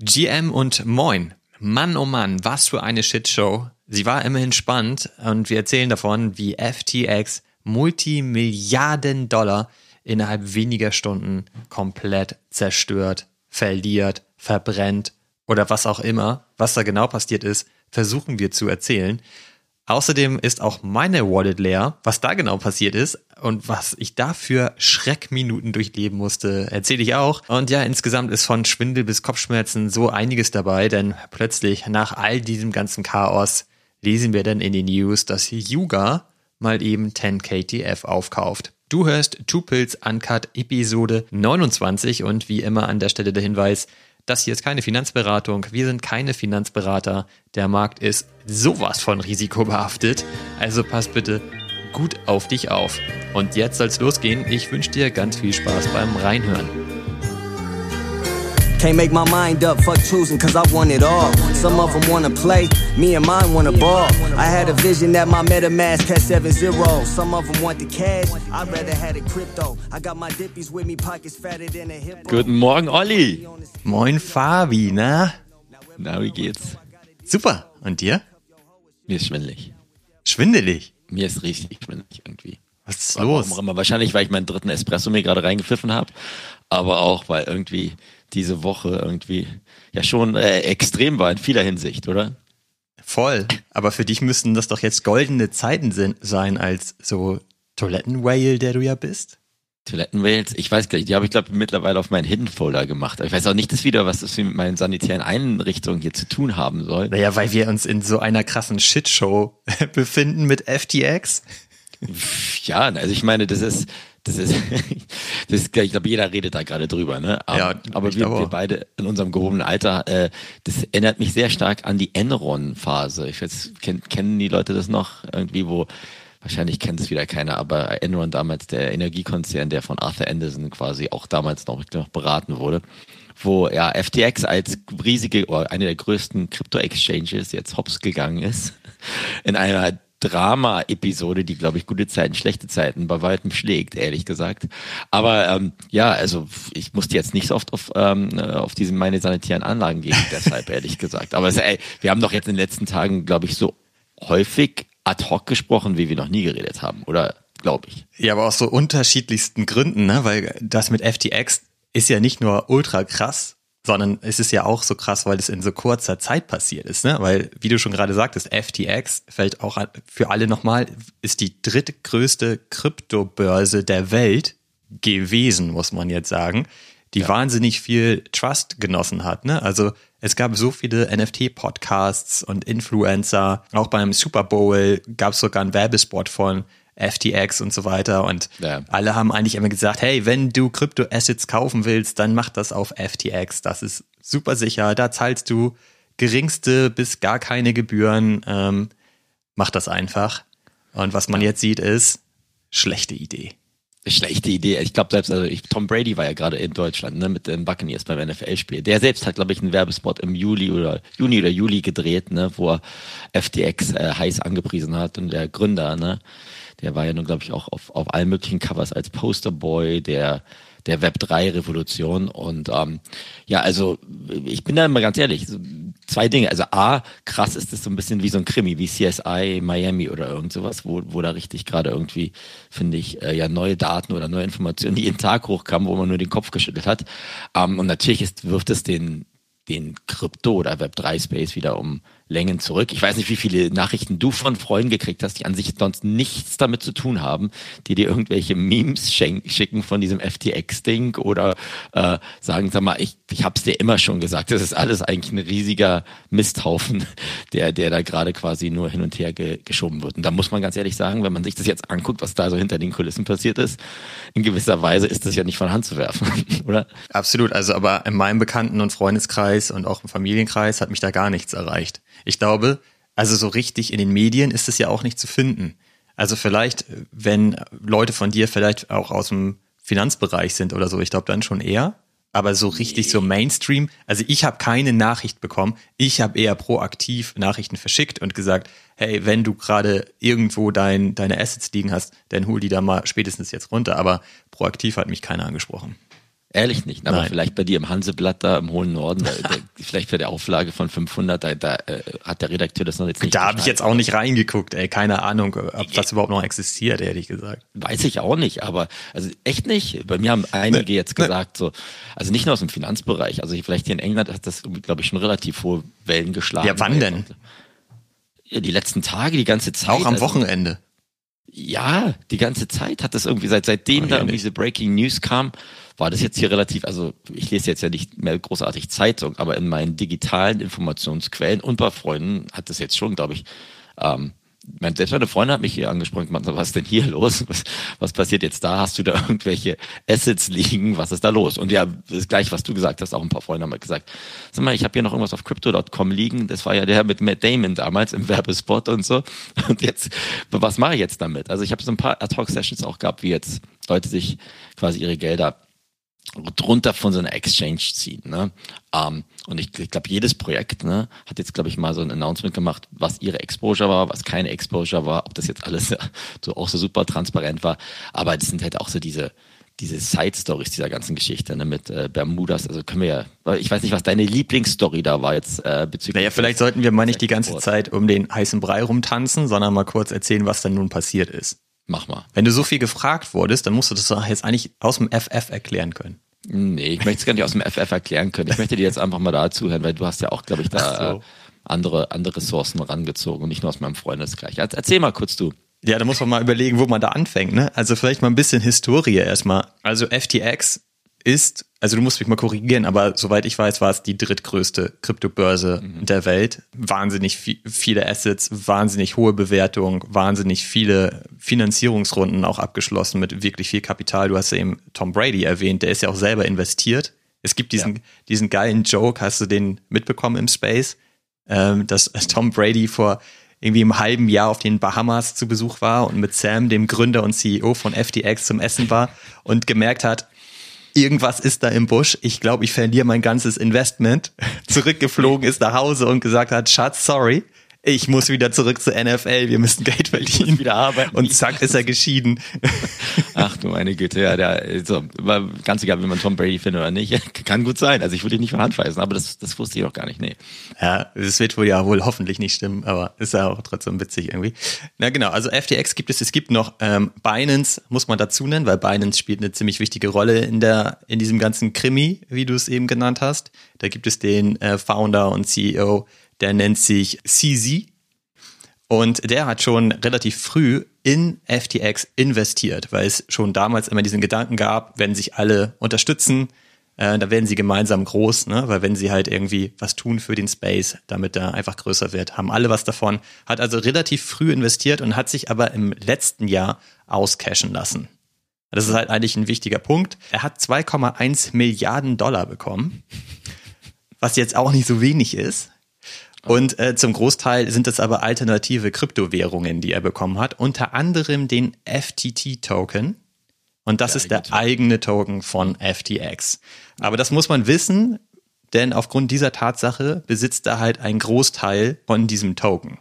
GM und Moin. Mann, oh Mann, was für eine Shitshow. Sie war immerhin spannend und wir erzählen davon, wie FTX Multimilliarden Dollar innerhalb weniger Stunden komplett zerstört, verliert, verbrennt oder was auch immer, was da genau passiert ist, versuchen wir zu erzählen. Außerdem ist auch meine Wallet leer. Was da genau passiert ist und was ich dafür Schreckminuten durchleben musste, erzähle ich auch. Und ja, insgesamt ist von Schwindel bis Kopfschmerzen so einiges dabei, denn plötzlich nach all diesem ganzen Chaos lesen wir dann in den News, dass Yuga mal eben 10KTF aufkauft. Du hörst Two Pills Uncut Episode 29 und wie immer an der Stelle der Hinweis, das hier ist keine Finanzberatung. Wir sind keine Finanzberater. Der Markt ist sowas von risikobehaftet. Also pass bitte gut auf dich auf. Und jetzt soll's losgehen. Ich wünsche dir ganz viel Spaß beim Reinhören. Can't make my mind up, fuck choosing, cause I want it all. Some of them wanna play, me and mine wanna ball. I had a vision that my MetaMask had 7 0. Some of them want the cash, I'd rather had a crypto. I got my dippies with me, pockets fatter than a hip. Guten Morgen, Olli. Moin, Fabi, na? Na, wie geht's? Super. Und dir? Mir ist schwindelig. Schwindelig? Mir ist richtig schwindelig irgendwie. Was ist los? Wahrscheinlich, weil ich meinen dritten Espresso mir gerade reingepfiffen habe, aber auch, weil irgendwie diese Woche irgendwie ja schon äh, extrem war in vieler Hinsicht, oder? Voll. Aber für dich müssten das doch jetzt goldene Zeiten sein als so Toilettenwhale, der du ja bist. Toilettenwhales, ich weiß gar nicht, die habe ich glaube mittlerweile auf meinen Hidden Folder gemacht. Ich weiß auch nicht das wieder, was das mit meinen sanitären Einrichtungen hier zu tun haben soll. Naja, weil wir uns in so einer krassen Shitshow befinden mit FTX. Ja, also ich meine, das ist, das ist, das ist ich glaube, jeder redet da gerade drüber, ne? Aber, ja, aber wir, wir, beide in unserem gehobenen Alter, äh, das erinnert mich sehr stark an die Enron-Phase. Ich weiß, kennen, kennen die Leute das noch irgendwie, wo wahrscheinlich kennt es wieder keiner, aber Enron damals der Energiekonzern, der von Arthur Anderson quasi auch damals noch, noch beraten wurde, wo ja FTX als riesige oder eine der größten Krypto-Exchanges jetzt hops gegangen ist in einer Drama-Episode, die, glaube ich, gute Zeiten, schlechte Zeiten bei weitem schlägt, ehrlich gesagt. Aber ähm, ja, also ich musste jetzt nicht so oft auf, ähm, auf diese meine sanitären Anlagen gehen, deshalb, ehrlich gesagt. Aber ey, wir haben doch jetzt in den letzten Tagen, glaube ich, so häufig ad hoc gesprochen, wie wir noch nie geredet haben, oder glaube ich. Ja, aber aus so unterschiedlichsten Gründen, ne? Weil das mit FTX ist ja nicht nur ultra krass, sondern es ist ja auch so krass, weil es in so kurzer Zeit passiert ist, ne? Weil, wie du schon gerade sagtest, FTX fällt auch für alle nochmal, ist die drittgrößte Kryptobörse der Welt gewesen, muss man jetzt sagen, die ja. wahnsinnig viel Trust genossen hat, ne? Also es gab so viele NFT-Podcasts und Influencer. Auch beim Super Bowl gab es sogar einen Werbespot von FTX und so weiter. Und ja. alle haben eigentlich immer gesagt, hey, wenn du Krypto-Assets kaufen willst, dann mach das auf FTX. Das ist super sicher. Da zahlst du geringste bis gar keine Gebühren. Ähm, mach das einfach. Und was man ja. jetzt sieht, ist schlechte Idee schlechte Idee. Ich glaube selbst, also ich, Tom Brady war ja gerade in Deutschland ne, mit den Buccaneers beim NFL-Spiel. Der selbst hat, glaube ich, einen Werbespot im Juli oder Juni oder Juli gedreht, ne, wo er FTX äh, heiß angepriesen hat und der Gründer, ne, der war ja nun, glaube ich, auch auf, auf allen möglichen Covers als Posterboy, der der Web3-Revolution. Und ähm, ja, also ich bin da immer ganz ehrlich, zwei Dinge. Also A, krass ist es so ein bisschen wie so ein Krimi, wie CSI Miami oder irgend sowas, wo, wo da richtig gerade irgendwie, finde ich, äh, ja neue Daten oder neue Informationen jeden Tag hochkamen, wo man nur den Kopf geschüttelt hat. Ähm, und natürlich ist, wirft es den den Krypto- oder Web3-Space wieder um Längen zurück. Ich weiß nicht, wie viele Nachrichten du von Freunden gekriegt hast, die an sich sonst nichts damit zu tun haben, die dir irgendwelche Memes schicken von diesem FTX-Ding oder äh, sagen, sag mal, ich, ich hab's dir immer schon gesagt, das ist alles eigentlich ein riesiger Misthaufen, der, der da gerade quasi nur hin und her ge geschoben wird. Und da muss man ganz ehrlich sagen, wenn man sich das jetzt anguckt, was da so hinter den Kulissen passiert ist, in gewisser Weise ist das ja nicht von Hand zu werfen, oder? Absolut. Also aber in meinem Bekannten- und Freundeskreis und auch im Familienkreis hat mich da gar nichts erreicht. Ich glaube, also so richtig in den Medien ist es ja auch nicht zu finden. Also vielleicht, wenn Leute von dir vielleicht auch aus dem Finanzbereich sind oder so, ich glaube dann schon eher. Aber so richtig so Mainstream, also ich habe keine Nachricht bekommen. Ich habe eher proaktiv Nachrichten verschickt und gesagt, hey, wenn du gerade irgendwo dein, deine Assets liegen hast, dann hol die da mal spätestens jetzt runter. Aber proaktiv hat mich keiner angesprochen. Ehrlich nicht, aber Nein. vielleicht bei dir im Hanseblatt da im hohen Norden, da, da, vielleicht für der Auflage von 500, da, da äh, hat der Redakteur das noch jetzt nicht Da habe ich jetzt auch nicht reingeguckt, ey. Keine Ahnung, ob das überhaupt noch existiert, ehrlich gesagt. Weiß ich auch nicht, aber also echt nicht. Bei mir haben einige jetzt gesagt, so, also nicht nur aus dem Finanzbereich, also vielleicht hier in England hat das, glaube ich, schon relativ hohe Wellen geschlagen. Ja, wann denn? Ja, die letzten Tage, die ganze Zeit. Auch am also, Wochenende. Ja, die ganze Zeit hat das irgendwie, seit seitdem Oh, da irgendwie diese Breaking News kam, war das jetzt hier relativ, also ich lese jetzt ja nicht mehr großartig Zeitung, aber in meinen digitalen Informationsquellen und bei Freunden hat das jetzt schon, glaube ich, ähm, mein, selbst meine Freundin hat mich hier angesprochen, gemeint, was ist denn hier los? Was, was passiert jetzt da? Hast du da irgendwelche Assets liegen? Was ist da los? Und ja, das ist gleich, was du gesagt hast, auch ein paar Freunde haben halt gesagt, sag mal, ich habe hier noch irgendwas auf Crypto.com liegen. Das war ja der mit Matt Damon damals im Werbespot und so. Und jetzt, was mache ich jetzt damit? Also ich habe so ein paar Ad-Hoc-Sessions auch gehabt, wie jetzt Leute sich quasi ihre Gelder drunter von so einer Exchange ziehen. Ne? Ähm, und ich, ich glaube, jedes Projekt ne, hat jetzt, glaube ich, mal so ein Announcement gemacht, was ihre Exposure war, was keine Exposure war, ob das jetzt alles so auch so super transparent war. Aber das sind halt auch so diese diese Side-Stories dieser ganzen Geschichte ne, mit äh, Bermudas. Also können wir ja, ich weiß nicht, was deine Lieblingsstory da war jetzt äh, bezüglich. Naja, vielleicht sollten wir mal nicht die ganze. Zeit um den heißen Brei rumtanzen, sondern mal kurz erzählen, was denn nun passiert ist. Mach mal. Wenn du so viel gefragt wurdest, dann musst du das doch jetzt eigentlich aus dem FF erklären können. Nee, ich möchte es gar nicht aus dem FF erklären können. Ich möchte dir jetzt einfach mal da zuhören, weil du hast ja auch, glaube ich, da so. andere, andere Ressourcen rangezogen und nicht nur aus meinem Freundeskreis. Erzähl mal kurz du. Ja, da muss man mal überlegen, wo man da anfängt. Ne? Also vielleicht mal ein bisschen Historie erstmal. Also FTX ist, also du musst mich mal korrigieren, aber soweit ich weiß, war es die drittgrößte Kryptobörse der Welt. Wahnsinnig vi- viele Assets, wahnsinnig hohe Bewertung, wahnsinnig viele Finanzierungsrunden auch abgeschlossen mit wirklich viel Kapital. Du hast ja eben Tom Brady erwähnt, der ist ja auch selber investiert. Es gibt diesen, diesen geilen Joke, hast du den mitbekommen im Space, ähm, dass Tom Brady vor irgendwie im halben Jahr auf den Bahamas zu Besuch war und mit Sam, dem Gründer und CEO von FTX, zum Essen war und gemerkt hat, irgendwas ist da im Busch. Ich glaube, ich verliere mein ganzes Investment. Zurückgeflogen ist nach Hause und gesagt hat, Schatz, sorry. Ich muss wieder zurück zur NFL, wir müssen Geld verdienen. wieder arbeiten. Und zack ist er geschieden. Ach du meine Güte, ja, der, so, ganz egal, wenn man Tom Brady findet oder nicht. Kann gut sein. Also ich würde ihn nicht von Hand weisen, aber das, das wusste ich doch gar nicht. Nee. Ja, es wird wohl ja wohl hoffentlich nicht stimmen, aber ist ja auch trotzdem witzig irgendwie. Na genau, also FTX gibt es, es gibt noch ähm, Binance, muss man dazu nennen, weil Binance spielt eine ziemlich wichtige Rolle in der in diesem ganzen Krimi, wie du es eben genannt hast. Da gibt es den äh, Founder und CEO, der nennt sich CZ und der hat schon relativ früh in FTX investiert, weil es schon damals immer diesen Gedanken gab, wenn sich alle unterstützen, äh, da werden sie gemeinsam groß, ne? weil wenn sie halt irgendwie was tun für den Space, damit er einfach größer wird, haben alle was davon. Hat also relativ früh investiert und hat sich aber im letzten Jahr auscashen lassen. Das ist halt eigentlich ein wichtiger Punkt. Er hat 2,1 Milliarden Dollar bekommen, was jetzt auch nicht so wenig ist. Und äh, zum Großteil sind das aber alternative Kryptowährungen, die er bekommen hat, unter anderem den FTT-Token. Und das Der ist der eigene eigene Token von FTX. Aber das muss man wissen, denn aufgrund dieser Tatsache besitzt er halt einen Großteil von diesem Token.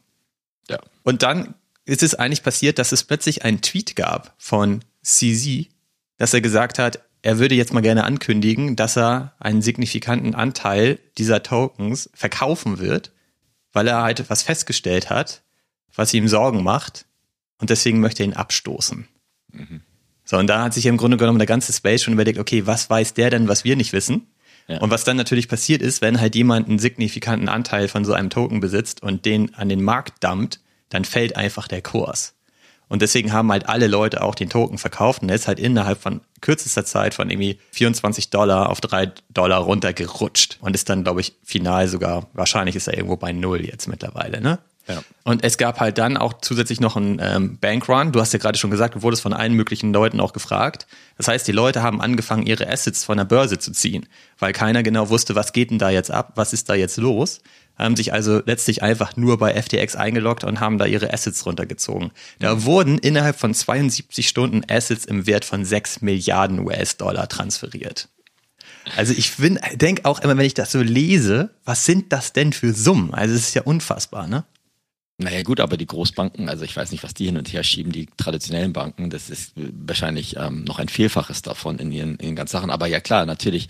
Ja. Und dann ist es eigentlich passiert, dass es plötzlich einen Tweet gab von CZ, dass er gesagt hat, er würde jetzt mal gerne ankündigen, dass er einen signifikanten Anteil dieser Tokens verkaufen wird, weil er halt was festgestellt hat, was ihm Sorgen macht und deswegen möchte er ihn abstoßen. So, und da hat sich im Grunde genommen der ganze Space schon überlegt, okay, was weiß der denn, was wir nicht wissen? Ja. Und was dann natürlich passiert ist, wenn halt jemand einen signifikanten Anteil von so einem Token besitzt und den an den Markt dumpt, dann fällt einfach der Kurs. Und deswegen haben halt alle Leute auch den Token verkauft und er ist halt innerhalb von kürzester Zeit von irgendwie 24 Dollar auf 3 Dollar runtergerutscht und ist dann, glaube ich, final sogar, wahrscheinlich ist er irgendwo bei Null jetzt mittlerweile, ne? Ja. Und es gab halt dann auch zusätzlich noch einen ähm, Bankrun. Du hast ja gerade schon gesagt, du wurdest von allen möglichen Leuten auch gefragt. Das heißt, die Leute haben angefangen, ihre Assets von der Börse zu ziehen, weil keiner genau wusste, was geht denn da jetzt ab, was ist da jetzt los. Haben sich also letztlich einfach nur bei FTX eingeloggt und haben da ihre Assets runtergezogen. Da wurden innerhalb von 72 Stunden Assets im Wert von 6 Milliarden US-Dollar transferiert. Also ich denke auch immer, wenn ich das so lese, was sind das denn für Summen? Also es ist ja unfassbar, ne? Naja gut, aber die Großbanken, also ich weiß nicht, was die hin und her schieben, die traditionellen Banken, das ist wahrscheinlich ähm, noch ein Vielfaches davon in ihren, in ihren ganzen Sachen. Aber ja klar, natürlich,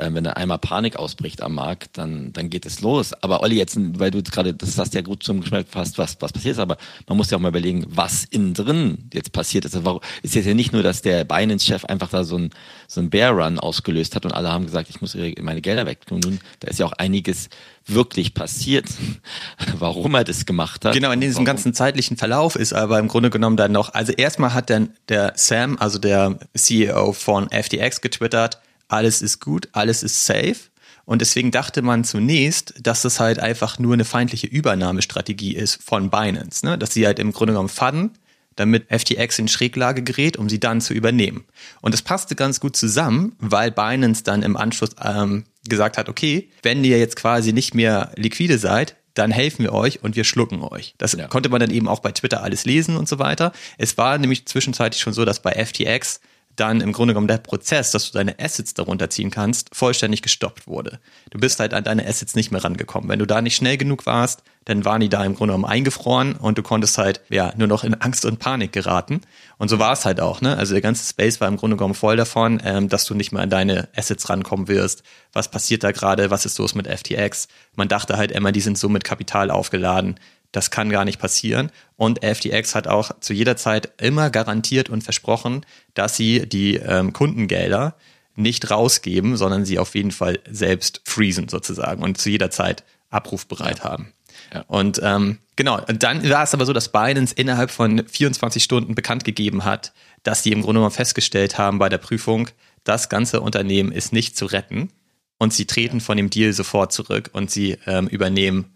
äh, wenn da einmal Panik ausbricht am Markt, dann, dann geht es los. Aber Olli, jetzt, weil du gerade, das hast ja gut zum Geschmack fast, was, was passiert ist, aber man muss ja auch mal überlegen, was innen drin jetzt passiert ist. Also ist jetzt ja nicht nur, dass der Binance-Chef einfach da so ein, so ein Bear Run ausgelöst hat und alle haben gesagt, ich muss meine Gelder weg tun. Da ist ja auch einiges wirklich passiert, warum er das gemacht hat. Genau, in diesem warum. ganzen zeitlichen Verlauf ist aber im Grunde genommen dann noch, also erstmal hat dann der Sam, also der CEO von FTX getwittert, alles ist gut, alles ist safe. Und deswegen dachte man zunächst, dass das halt einfach nur eine feindliche Übernahmestrategie ist von Binance, ne? dass sie halt im Grunde genommen fadden, damit FTX in Schräglage gerät, um sie dann zu übernehmen. Und das passte ganz gut zusammen, weil Binance dann im Anschluss ähm, gesagt hat, okay, wenn ihr jetzt quasi nicht mehr liquide seid, dann helfen wir euch und wir schlucken euch. Das ja. konnte man dann eben auch bei Twitter alles lesen und so weiter. Es war nämlich zwischenzeitlich schon so, dass bei FTX dann im Grunde genommen der Prozess, dass du deine Assets darunter ziehen kannst, vollständig gestoppt wurde. Du bist halt an deine Assets nicht mehr rangekommen. Wenn du da nicht schnell genug warst, dann waren die da im Grunde genommen eingefroren und du konntest halt ja nur noch in Angst und Panik geraten. Und so war es halt auch. Ne? Also der ganze Space war im Grunde genommen voll davon, ähm, dass du nicht mehr an deine Assets rankommen wirst. Was passiert da gerade? Was ist los mit FTX? Man dachte halt immer, die sind so mit Kapital aufgeladen das kann gar nicht passieren. Und FTX hat auch zu jeder Zeit immer garantiert und versprochen, dass sie die ähm, Kundengelder nicht rausgeben, sondern sie auf jeden Fall selbst freezen sozusagen und zu jeder Zeit abrufbereit ja. haben. Ja. Und ähm, genau, und dann war es aber so, dass Binance innerhalb von 24 Stunden bekannt gegeben hat, dass sie im Grunde mal festgestellt haben bei der Prüfung, das ganze Unternehmen ist nicht zu retten und sie treten von dem Deal sofort zurück und sie ähm, übernehmen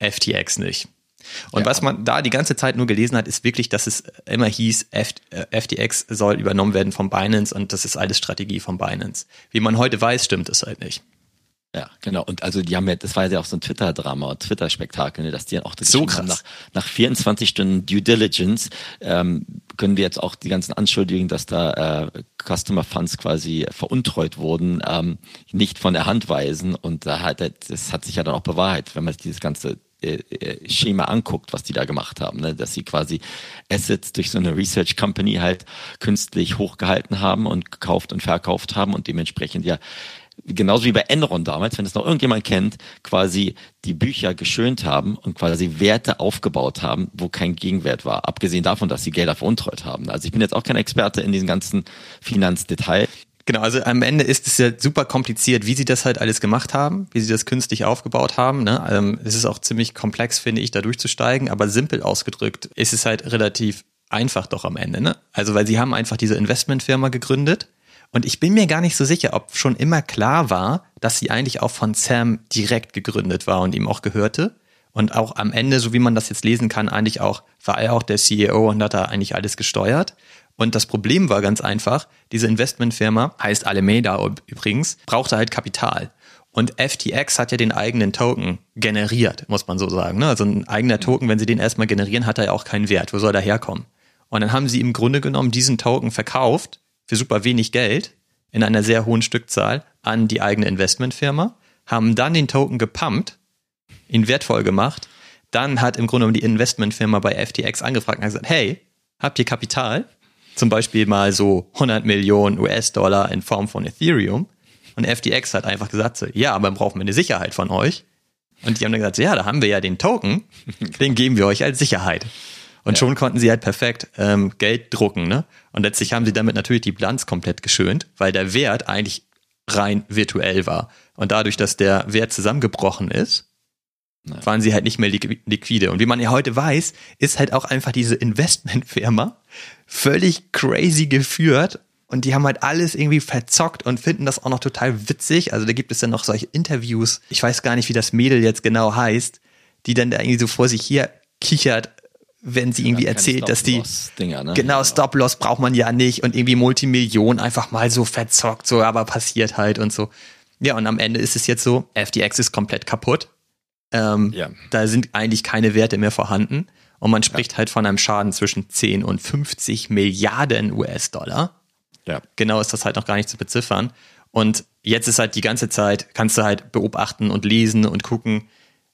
FTX nicht. Und ja. was man da die ganze Zeit nur gelesen hat, ist wirklich, dass es immer hieß, FTX äh, soll übernommen werden von Binance und das ist alles Strategie von Binance. Wie man heute weiß, stimmt es halt nicht. Ja, genau. Und also die haben ja, das war ja auch so ein Twitter-Drama, Twitter-Spektakel, ne, dass die dann auch so krass. Haben, nach, nach 24 Stunden Due Diligence ähm, können wir jetzt auch die ganzen Anschuldigungen, dass da äh, Customer Funds quasi veruntreut wurden, ähm, nicht von der Hand weisen. Und da hat das hat sich ja dann auch bewahrheit, wenn man sich dieses ganze Schema anguckt, was die da gemacht haben, ne? dass sie quasi Assets durch so eine Research Company halt künstlich hochgehalten haben und gekauft und verkauft haben und dementsprechend ja genauso wie bei Enron damals, wenn es noch irgendjemand kennt, quasi die Bücher geschönt haben und quasi Werte aufgebaut haben, wo kein Gegenwert war. Abgesehen davon, dass sie Gelder veruntreut haben. Also ich bin jetzt auch kein Experte in diesen ganzen Finanzdetail. Genau, also am Ende ist es ja super kompliziert, wie sie das halt alles gemacht haben, wie sie das künstlich aufgebaut haben. Ne? Ähm, es ist auch ziemlich komplex, finde ich, da durchzusteigen, aber simpel ausgedrückt ist es halt relativ einfach doch am Ende. Ne? Also weil sie haben einfach diese Investmentfirma gegründet und ich bin mir gar nicht so sicher, ob schon immer klar war, dass sie eigentlich auch von Sam direkt gegründet war und ihm auch gehörte. Und auch am Ende, so wie man das jetzt lesen kann, eigentlich auch, war er auch der CEO und hat da eigentlich alles gesteuert. Und das Problem war ganz einfach, diese Investmentfirma, heißt Alameda übrigens, brauchte halt Kapital. Und FTX hat ja den eigenen Token generiert, muss man so sagen. Ne? Also ein eigener Token, wenn sie den erstmal generieren, hat er ja auch keinen Wert. Wo soll der herkommen? Und dann haben sie im Grunde genommen diesen Token verkauft für super wenig Geld in einer sehr hohen Stückzahl an die eigene Investmentfirma, haben dann den Token gepumpt, ihn wertvoll gemacht. Dann hat im Grunde genommen die Investmentfirma bei FTX angefragt und gesagt, hey, habt ihr Kapital? Zum Beispiel mal so 100 Millionen US-Dollar in Form von Ethereum. Und FTX hat einfach gesagt, so, ja, aber dann brauchen wir eine Sicherheit von euch. Und die haben dann gesagt, ja, da haben wir ja den Token, den geben wir euch als Sicherheit. Und ja. schon konnten sie halt perfekt ähm, Geld drucken. Ne? Und letztlich haben sie damit natürlich die Bilanz komplett geschönt, weil der Wert eigentlich rein virtuell war. Und dadurch, dass der Wert zusammengebrochen ist, Nein. waren sie halt nicht mehr liquide. Und wie man ja heute weiß, ist halt auch einfach diese Investmentfirma völlig crazy geführt. Und die haben halt alles irgendwie verzockt und finden das auch noch total witzig. Also da gibt es dann noch solche Interviews. Ich weiß gar nicht, wie das Mädel jetzt genau heißt, die dann da irgendwie so vor sich hier kichert, wenn sie irgendwie erzählt, dass die Dinger, ne? genau Stop-Loss braucht man ja nicht und irgendwie Multimillionen einfach mal so verzockt, so aber passiert halt und so. Ja, und am Ende ist es jetzt so, FTX ist komplett kaputt ähm, ja. Da sind eigentlich keine Werte mehr vorhanden. Und man spricht ja. halt von einem Schaden zwischen 10 und 50 Milliarden US-Dollar. Ja. Genau ist das halt noch gar nicht zu beziffern. Und jetzt ist halt die ganze Zeit, kannst du halt beobachten und lesen und gucken,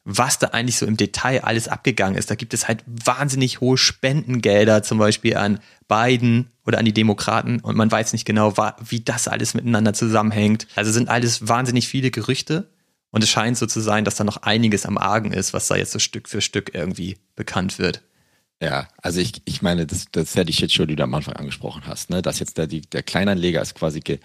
was da eigentlich so im Detail alles abgegangen ist. Da gibt es halt wahnsinnig hohe Spendengelder, zum Beispiel an Biden oder an die Demokraten und man weiß nicht genau, wie das alles miteinander zusammenhängt. Also sind alles wahnsinnig viele Gerüchte und es scheint so zu sein, dass da noch einiges am Argen ist, was da jetzt so Stück für Stück irgendwie bekannt wird. Ja, also ich, ich meine, das, das ist ja die Shitshow, die du am Anfang angesprochen hast, ne? Dass jetzt der, die, der Kleinanleger ist quasi ge,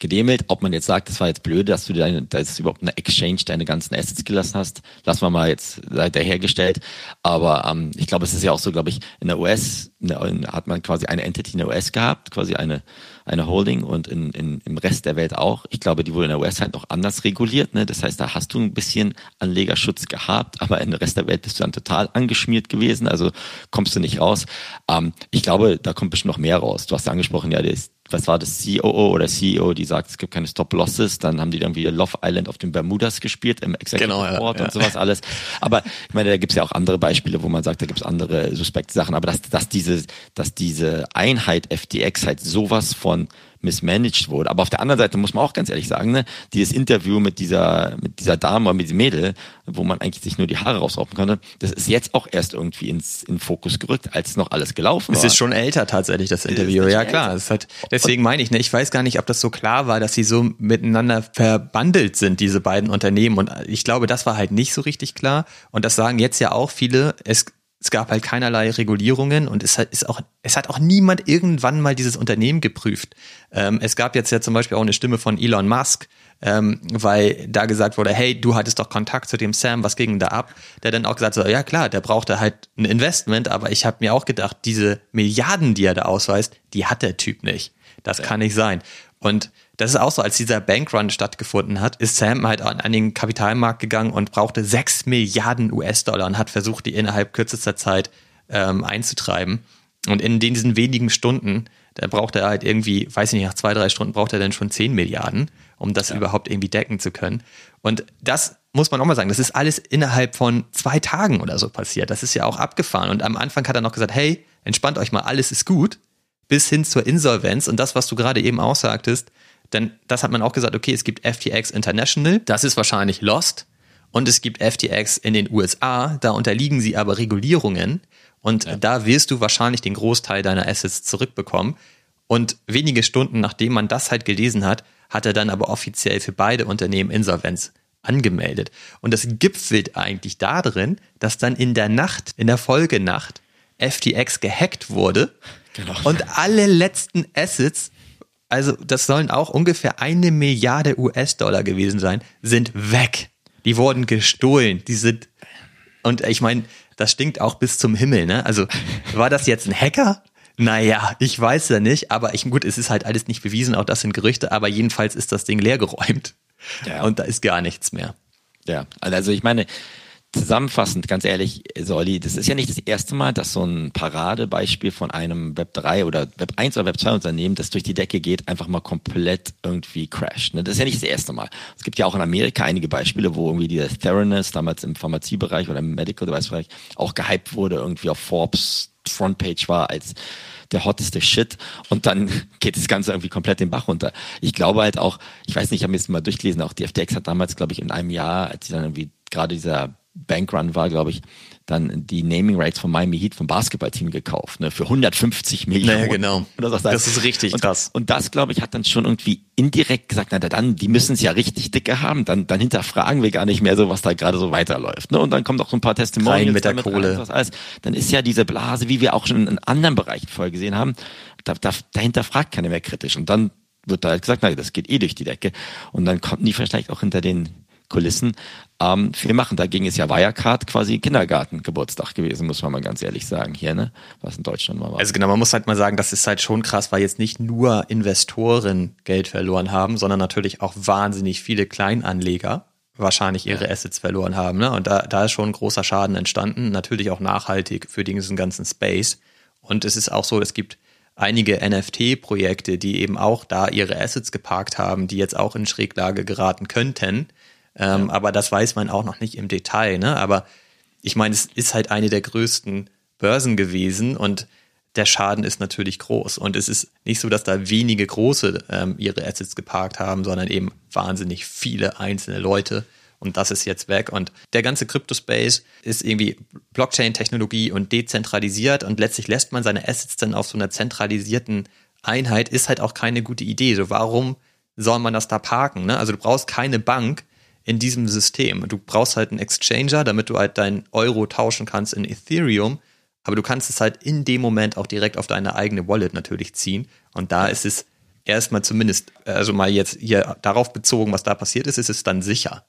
gedemelt. Ob man jetzt sagt, das war jetzt blöd, dass du deine, da ist überhaupt eine Exchange deine ganzen Assets gelassen hast, lassen wir mal jetzt dahergestellt. Aber ähm, ich glaube, es ist ja auch so, glaube ich, in der US in der, in, hat man quasi eine Entity in der US gehabt, quasi eine eine Holding und in, in, im Rest der Welt auch. Ich glaube, die wurde in der US halt noch anders reguliert. Ne? Das heißt, da hast du ein bisschen Anlegerschutz gehabt, aber in der Rest der Welt bist du dann total angeschmiert gewesen. Also kommst du nicht raus. Ähm, ich glaube, da kommt bestimmt noch mehr raus. Du hast angesprochen, ja, ist was war das, COO oder CEO, die sagt, es gibt keine Stop-Losses, dann haben die irgendwie Love Island auf den Bermudas gespielt, im Executive genau, Board ja, und sowas alles. Aber ich meine, da gibt es ja auch andere Beispiele, wo man sagt, da gibt es andere suspekte Sachen, aber dass, dass diese, dass diese Einheit FTX halt sowas von mismanaged wurde. Aber auf der anderen Seite muss man auch ganz ehrlich sagen, ne, dieses Interview mit dieser, mit dieser Dame, mit diesem Mädel, wo man eigentlich sich nur die Haare rausraufen konnte, das ist jetzt auch erst irgendwie ins, in Fokus gerückt, als noch alles gelaufen war. Es ist schon älter tatsächlich, das Interview. Ja, klar. Es hat, deswegen meine ich, ne, ich weiß gar nicht, ob das so klar war, dass sie so miteinander verbandelt sind, diese beiden Unternehmen. Und ich glaube, das war halt nicht so richtig klar. Und das sagen jetzt ja auch viele. Es es gab halt keinerlei Regulierungen und es hat, ist auch, es hat auch niemand irgendwann mal dieses Unternehmen geprüft. Ähm, es gab jetzt ja zum Beispiel auch eine Stimme von Elon Musk, ähm, weil da gesagt wurde, hey, du hattest doch Kontakt zu dem Sam, was ging da ab? Der dann auch gesagt hat, ja klar, der brauchte halt ein Investment, aber ich habe mir auch gedacht, diese Milliarden, die er da ausweist, die hat der Typ nicht. Das ja. kann nicht sein. Und das ist auch so, als dieser Bankrun stattgefunden hat, ist Sam halt an, an den Kapitalmarkt gegangen und brauchte 6 Milliarden US-Dollar und hat versucht, die innerhalb kürzester Zeit ähm, einzutreiben. Und in diesen wenigen Stunden, da braucht er halt irgendwie, weiß ich nicht, nach zwei, drei Stunden braucht er dann schon 10 Milliarden, um das ja. überhaupt irgendwie decken zu können. Und das muss man auch mal sagen, das ist alles innerhalb von zwei Tagen oder so passiert. Das ist ja auch abgefahren. Und am Anfang hat er noch gesagt, hey, entspannt euch mal, alles ist gut, bis hin zur Insolvenz. Und das, was du gerade eben auch sagtest, denn das hat man auch gesagt, okay, es gibt FTX International, das ist wahrscheinlich Lost. Und es gibt FTX in den USA, da unterliegen sie aber Regulierungen. Und ja. da wirst du wahrscheinlich den Großteil deiner Assets zurückbekommen. Und wenige Stunden nachdem man das halt gelesen hat, hat er dann aber offiziell für beide Unternehmen Insolvenz angemeldet. Und das gipfelt eigentlich darin, dass dann in der Nacht, in der Folgenacht, FTX gehackt wurde genau. und alle letzten Assets also das sollen auch ungefähr eine Milliarde US-Dollar gewesen sein, sind weg. Die wurden gestohlen. Die sind, und ich meine, das stinkt auch bis zum Himmel, ne? Also war das jetzt ein Hacker? Naja, ich weiß ja nicht, aber ich, gut, es ist halt alles nicht bewiesen, auch das sind Gerüchte, aber jedenfalls ist das Ding leergeräumt. Ja. Und da ist gar nichts mehr. Ja, also ich meine, zusammenfassend, ganz ehrlich, Solly, das ist ja nicht das erste Mal, dass so ein Paradebeispiel von einem Web3 oder Web1 oder Web2 Unternehmen, das durch die Decke geht, einfach mal komplett irgendwie crasht. Ne? Das ist ja nicht das erste Mal. Es gibt ja auch in Amerika einige Beispiele, wo irgendwie dieser Theranos damals im Pharmaziebereich oder im Medical Device Bereich auch gehypt wurde, irgendwie auf Forbes Frontpage war als der hotteste Shit und dann geht das Ganze irgendwie komplett den Bach runter. Ich glaube halt auch, ich weiß nicht, ich habe mir das mal durchgelesen, auch die FTX hat damals, glaube ich, in einem Jahr, als sie dann irgendwie gerade dieser Bankrun war, glaube ich, dann die Naming Rights von Miami Heat vom Basketballteam gekauft, ne, für 150 Millionen. Naja, genau. Das, das, ist richtig und, krass. Und das, glaube ich, hat dann schon irgendwie indirekt gesagt, na dann, die müssen es ja richtig dicke haben, dann, dann hinterfragen wir gar nicht mehr so, was da gerade so weiterläuft. Ne? Und dann kommt auch so ein paar Testimonials rein mit der Kohle. Rein, alles. Dann ist ja diese Blase, wie wir auch schon in anderen Bereichen vorher gesehen haben, da, da, dahinter fragt keiner mehr kritisch. Und dann wird da halt gesagt, na, das geht eh durch die Decke. Und dann konnten die vielleicht auch hinter den Kulissen ähm, viel machen. Da ging es ja Wirecard quasi Kindergartengeburtstag gewesen, muss man mal ganz ehrlich sagen, hier, ne? Was in Deutschland mal war. Also genau, man muss halt mal sagen, das ist halt schon krass, weil jetzt nicht nur Investoren Geld verloren haben, sondern natürlich auch wahnsinnig viele Kleinanleger wahrscheinlich ihre Assets verloren haben. Ne? Und da, da ist schon ein großer Schaden entstanden, natürlich auch nachhaltig für diesen ganzen Space. Und es ist auch so, es gibt einige NFT-Projekte, die eben auch da ihre Assets geparkt haben, die jetzt auch in Schräglage geraten könnten. Ähm, ja. Aber das weiß man auch noch nicht im Detail. Ne? Aber ich meine, es ist halt eine der größten Börsen gewesen und der Schaden ist natürlich groß. Und es ist nicht so, dass da wenige große ähm, ihre Assets geparkt haben, sondern eben wahnsinnig viele einzelne Leute. und das ist jetzt weg. Und der ganze Crypto-Space ist irgendwie Blockchain-Technologie und dezentralisiert und letztlich lässt man seine Assets dann auf so einer zentralisierten Einheit, ist halt auch keine gute Idee. So, warum soll man das da parken? Ne? Also du brauchst keine Bank in diesem System. Du brauchst halt einen Exchanger, damit du halt dein Euro tauschen kannst in Ethereum. Aber du kannst es halt in dem Moment auch direkt auf deine eigene Wallet natürlich ziehen. Und da ist es erstmal zumindest, also mal jetzt hier darauf bezogen, was da passiert ist, ist es dann sicher.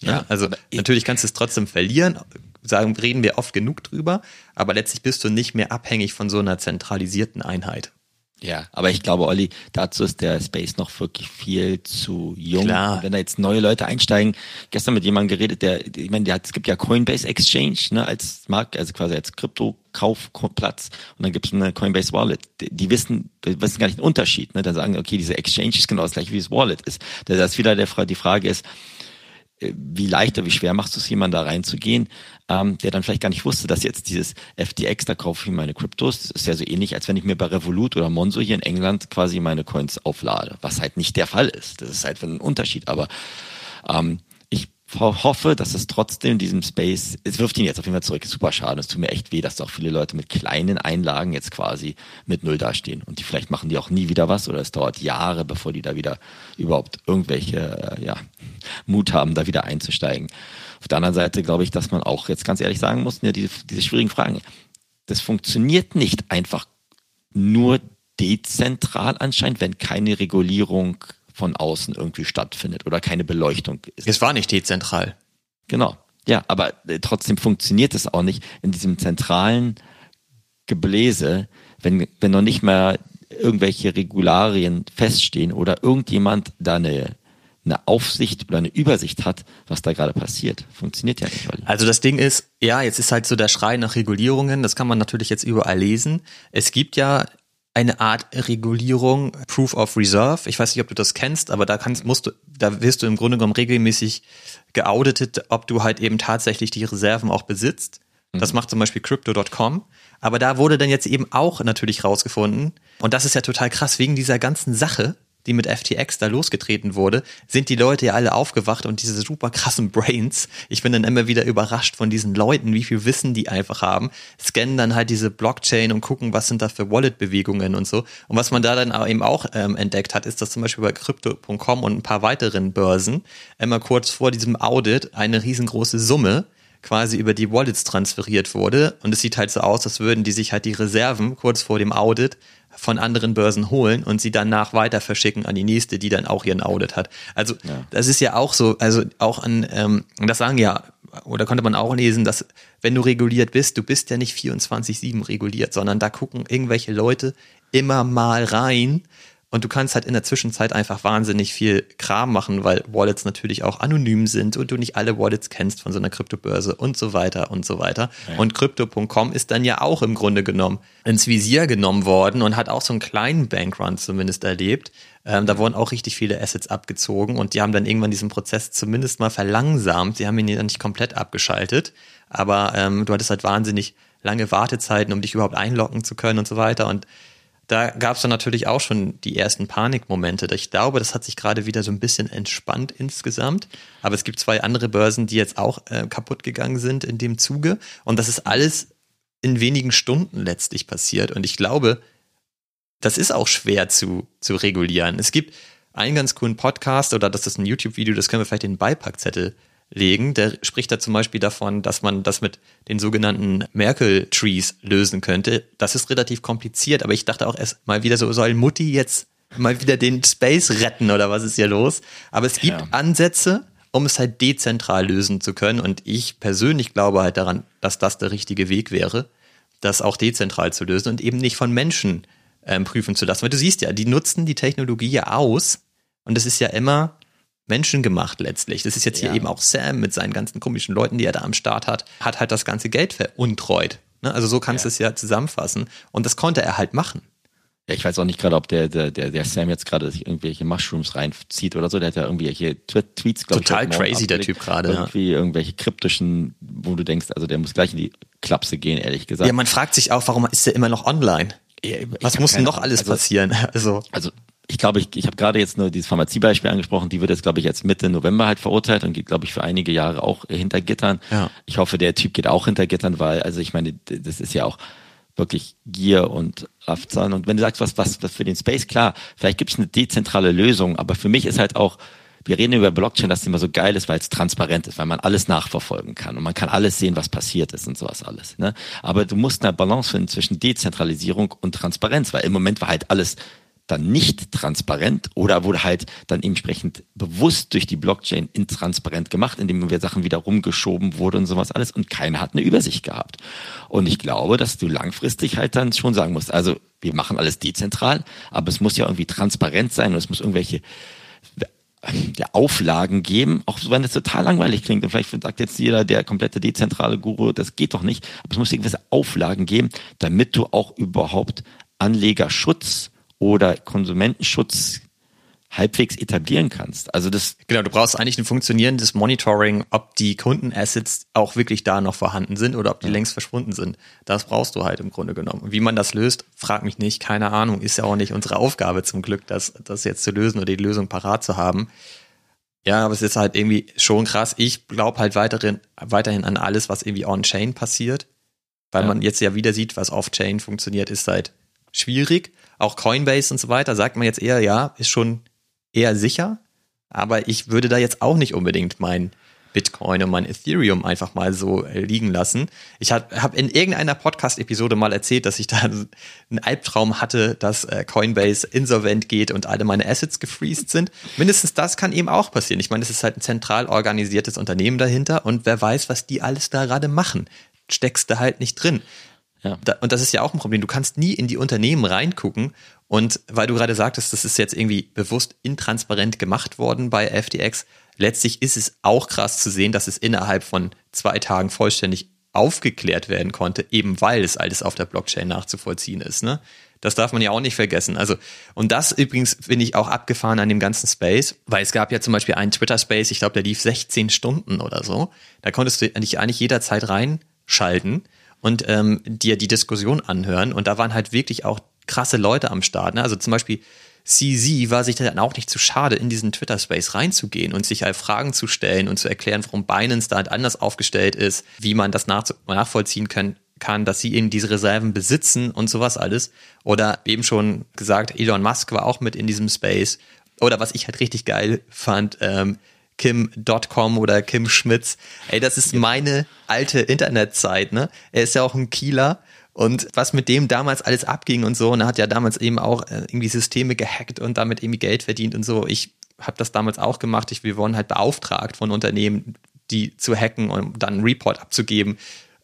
Ne? Ja, also natürlich kannst du es trotzdem verlieren, sagen, reden wir oft genug drüber, aber letztlich bist du nicht mehr abhängig von so einer zentralisierten Einheit. Ja, aber ich glaube, Olli, dazu ist der Space noch wirklich viel zu jung. Klar. wenn da jetzt neue Leute einsteigen, gestern mit jemandem geredet, der, ich meine, der hat, es gibt ja Coinbase Exchange, ne, als Markt, also quasi als Krypto-Kaufplatz und dann gibt es eine Coinbase Wallet. Die, die wissen, die wissen gar nicht den Unterschied, ne, dann sagen, okay, diese Exchange ist genau das gleiche wie das Wallet ist. Das ist wieder der, die Frage ist, wie leicht oder wie schwer machst du es, jemand da reinzugehen, ähm, der dann vielleicht gar nicht wusste, dass jetzt dieses FTX, da kaufe ich meine Kryptos, das ist ja so ähnlich, als wenn ich mir bei Revolut oder Monzo hier in England quasi meine Coins auflade, was halt nicht der Fall ist. Das ist halt ein Unterschied, aber ähm, hoffe, dass es trotzdem diesem Space, es wirft ihn jetzt auf jeden Fall zurück, ist super schade. Es tut mir echt weh, dass da auch viele Leute mit kleinen Einlagen jetzt quasi mit Null dastehen. Und die vielleicht machen die auch nie wieder was oder es dauert Jahre, bevor die da wieder überhaupt irgendwelche, äh, ja, Mut haben, da wieder einzusteigen. Auf der anderen Seite glaube ich, dass man auch jetzt ganz ehrlich sagen muss, ja, diese, diese schwierigen Fragen, das funktioniert nicht einfach nur dezentral anscheinend, wenn keine Regulierung von außen irgendwie stattfindet oder keine Beleuchtung ist. Es war nicht dezentral. Genau. Ja, aber äh, trotzdem funktioniert es auch nicht in diesem zentralen Gebläse, wenn, wenn noch nicht mehr irgendwelche Regularien feststehen oder irgendjemand da eine, eine Aufsicht oder eine Übersicht hat, was da gerade passiert. Funktioniert ja nicht. Also das Ding ist, ja, jetzt ist halt so der Schrei nach Regulierungen, das kann man natürlich jetzt überall lesen. Es gibt ja eine Art Regulierung, Proof of Reserve. Ich weiß nicht, ob du das kennst, aber da kannst, musst du, da wirst du im Grunde genommen regelmäßig geauditet, ob du halt eben tatsächlich die Reserven auch besitzt. Das mhm. macht zum Beispiel Crypto.com. Aber da wurde dann jetzt eben auch natürlich rausgefunden, und das ist ja total krass, wegen dieser ganzen Sache, die mit FTX da losgetreten wurde, sind die Leute ja alle aufgewacht und diese super krassen Brains. Ich bin dann immer wieder überrascht von diesen Leuten, wie viel Wissen die einfach haben, scannen dann halt diese Blockchain und gucken, was sind da für Wallet-Bewegungen und so. Und was man da dann eben auch ähm, entdeckt hat, ist, dass zum Beispiel bei Crypto.com und ein paar weiteren Börsen immer kurz vor diesem Audit eine riesengroße Summe quasi über die Wallets transferiert wurde. Und es sieht halt so aus, als würden die sich halt die Reserven kurz vor dem Audit von anderen Börsen holen und sie danach weiter verschicken an die nächste, die dann auch ihren Audit hat. Also ja. das ist ja auch so, also auch an, ähm, das sagen ja, oder konnte man auch lesen, dass wenn du reguliert bist, du bist ja nicht 24-7 reguliert, sondern da gucken irgendwelche Leute immer mal rein und du kannst halt in der Zwischenzeit einfach wahnsinnig viel Kram machen, weil Wallets natürlich auch anonym sind und du nicht alle Wallets kennst von so einer Kryptobörse und so weiter und so weiter. Ja. Und Crypto.com ist dann ja auch im Grunde genommen ins Visier genommen worden und hat auch so einen kleinen Bankrun zumindest erlebt. Ähm, da wurden auch richtig viele Assets abgezogen und die haben dann irgendwann diesen Prozess zumindest mal verlangsamt. Sie haben ihn ja nicht komplett abgeschaltet, aber ähm, du hattest halt wahnsinnig lange Wartezeiten, um dich überhaupt einloggen zu können und so weiter. Und da gab es dann natürlich auch schon die ersten Panikmomente. Ich glaube, das hat sich gerade wieder so ein bisschen entspannt insgesamt. Aber es gibt zwei andere Börsen, die jetzt auch äh, kaputt gegangen sind in dem Zuge. Und das ist alles in wenigen Stunden letztlich passiert. Und ich glaube, das ist auch schwer zu, zu regulieren. Es gibt einen ganz coolen Podcast oder das ist ein YouTube-Video, das können wir vielleicht in den Beipackzettel legen. Der spricht da zum Beispiel davon, dass man das mit den sogenannten Merkel-Trees lösen könnte. Das ist relativ kompliziert, aber ich dachte auch erst mal wieder so, soll Mutti jetzt mal wieder den Space retten oder was ist hier los? Aber es gibt ja. Ansätze, um es halt dezentral lösen zu können. Und ich persönlich glaube halt daran, dass das der richtige Weg wäre, das auch dezentral zu lösen und eben nicht von Menschen ähm, prüfen zu lassen. Weil du siehst ja, die nutzen die Technologie ja aus und es ist ja immer menschengemacht letztlich. Das ist jetzt ja. hier eben auch Sam mit seinen ganzen komischen Leuten, die er da am Start hat, hat halt das ganze Geld veruntreut. Ne? Also so kannst du ja. es ja zusammenfassen. Und das konnte er halt machen. Ja, ich weiß auch nicht gerade, ob der, der, der, der Sam jetzt gerade sich irgendwelche Mushrooms reinzieht oder so. Der hat ja irgendwelche Tweets, glaube ich. Total crazy, der Typ gerade. Irgendwie ja. irgendwelche kryptischen, wo du denkst, also der muss gleich in die Klapse gehen, ehrlich gesagt. Ja, man fragt sich auch, warum ist der immer noch online? Was muss denn noch alles also, passieren? Also, also ich glaube, ich, ich habe gerade jetzt nur dieses Pharmaziebeispiel angesprochen, die wird jetzt, glaube ich, jetzt Mitte November halt verurteilt und geht, glaube ich, für einige Jahre auch hinter Gittern. Ja. Ich hoffe, der Typ geht auch hinter Gittern, weil, also ich meine, das ist ja auch wirklich Gier und Raffzahn. Und wenn du sagst, was, was, was für den Space, klar, vielleicht gibt es eine dezentrale Lösung, aber für mich ist halt auch, wir reden über Blockchain, dass es immer so geil ist, weil es transparent ist, weil man alles nachverfolgen kann und man kann alles sehen, was passiert ist und sowas alles. Ne? Aber du musst eine Balance finden zwischen Dezentralisierung und Transparenz, weil im Moment war halt alles dann nicht transparent oder wurde halt dann entsprechend bewusst durch die Blockchain intransparent gemacht, indem wir Sachen wieder rumgeschoben wurde und sowas alles und keiner hat eine Übersicht gehabt. Und ich glaube, dass du langfristig halt dann schon sagen musst, also wir machen alles dezentral, aber es muss ja irgendwie transparent sein und es muss irgendwelche der Auflagen geben, auch wenn es total langweilig klingt. Und vielleicht sagt jetzt jeder, der komplette dezentrale Guru, das geht doch nicht. Aber es muss irgendwelche Auflagen geben, damit du auch überhaupt Anlegerschutz oder Konsumentenschutz halbwegs etablieren kannst. Also das genau, du brauchst eigentlich ein funktionierendes Monitoring, ob die Kundenassets auch wirklich da noch vorhanden sind oder ob die ja. längst verschwunden sind. Das brauchst du halt im Grunde genommen. wie man das löst, frag mich nicht, keine Ahnung, ist ja auch nicht unsere Aufgabe zum Glück, das das jetzt zu lösen oder die Lösung parat zu haben. Ja, aber es ist halt irgendwie schon krass. Ich glaube halt weiterhin weiterhin an alles, was irgendwie on-chain passiert, weil ja. man jetzt ja wieder sieht, was off-chain funktioniert, ist halt schwierig auch Coinbase und so weiter, sagt man jetzt eher, ja, ist schon eher sicher. Aber ich würde da jetzt auch nicht unbedingt mein Bitcoin und mein Ethereum einfach mal so äh, liegen lassen. Ich habe hab in irgendeiner Podcast-Episode mal erzählt, dass ich da einen Albtraum hatte, dass äh, Coinbase insolvent geht und alle meine Assets gefreezed sind. Mindestens das kann eben auch passieren. Ich meine, es ist halt ein zentral organisiertes Unternehmen dahinter und wer weiß, was die alles da gerade machen. Steckst du halt nicht drin. Ja. Da, und das ist ja auch ein Problem. Du kannst nie in die Unternehmen reingucken. Und weil du gerade sagtest, das ist jetzt irgendwie bewusst intransparent gemacht worden bei FTX, letztlich ist es auch krass zu sehen, dass es innerhalb von zwei Tagen vollständig aufgeklärt werden konnte, eben weil es alles auf der Blockchain nachzuvollziehen ist. Ne? Das darf man ja auch nicht vergessen. Also, und das übrigens finde ich auch abgefahren an dem ganzen Space, weil es gab ja zum Beispiel einen Twitter-Space, ich glaube, der lief 16 Stunden oder so. Da konntest du dich eigentlich jederzeit reinschalten und ähm, dir die Diskussion anhören. Und da waren halt wirklich auch krasse Leute am Start. Ne? Also zum Beispiel CZ war sich dann auch nicht zu schade, in diesen Twitter-Space reinzugehen und sich halt Fragen zu stellen und zu erklären, warum Binance da halt anders aufgestellt ist, wie man das nach nachvollziehen kann, kann, dass sie eben diese Reserven besitzen und sowas alles. Oder eben schon gesagt, Elon Musk war auch mit in diesem Space. Oder was ich halt richtig geil fand, ähm, Kim.com oder Kim Schmitz. Ey, das ist meine alte Internetzeit, ne? Er ist ja auch ein Kieler. Und was mit dem damals alles abging und so, und er hat ja damals eben auch äh, irgendwie Systeme gehackt und damit irgendwie Geld verdient und so. Ich habe das damals auch gemacht. Ich, wir wurden halt beauftragt von Unternehmen, die zu hacken und dann einen Report abzugeben,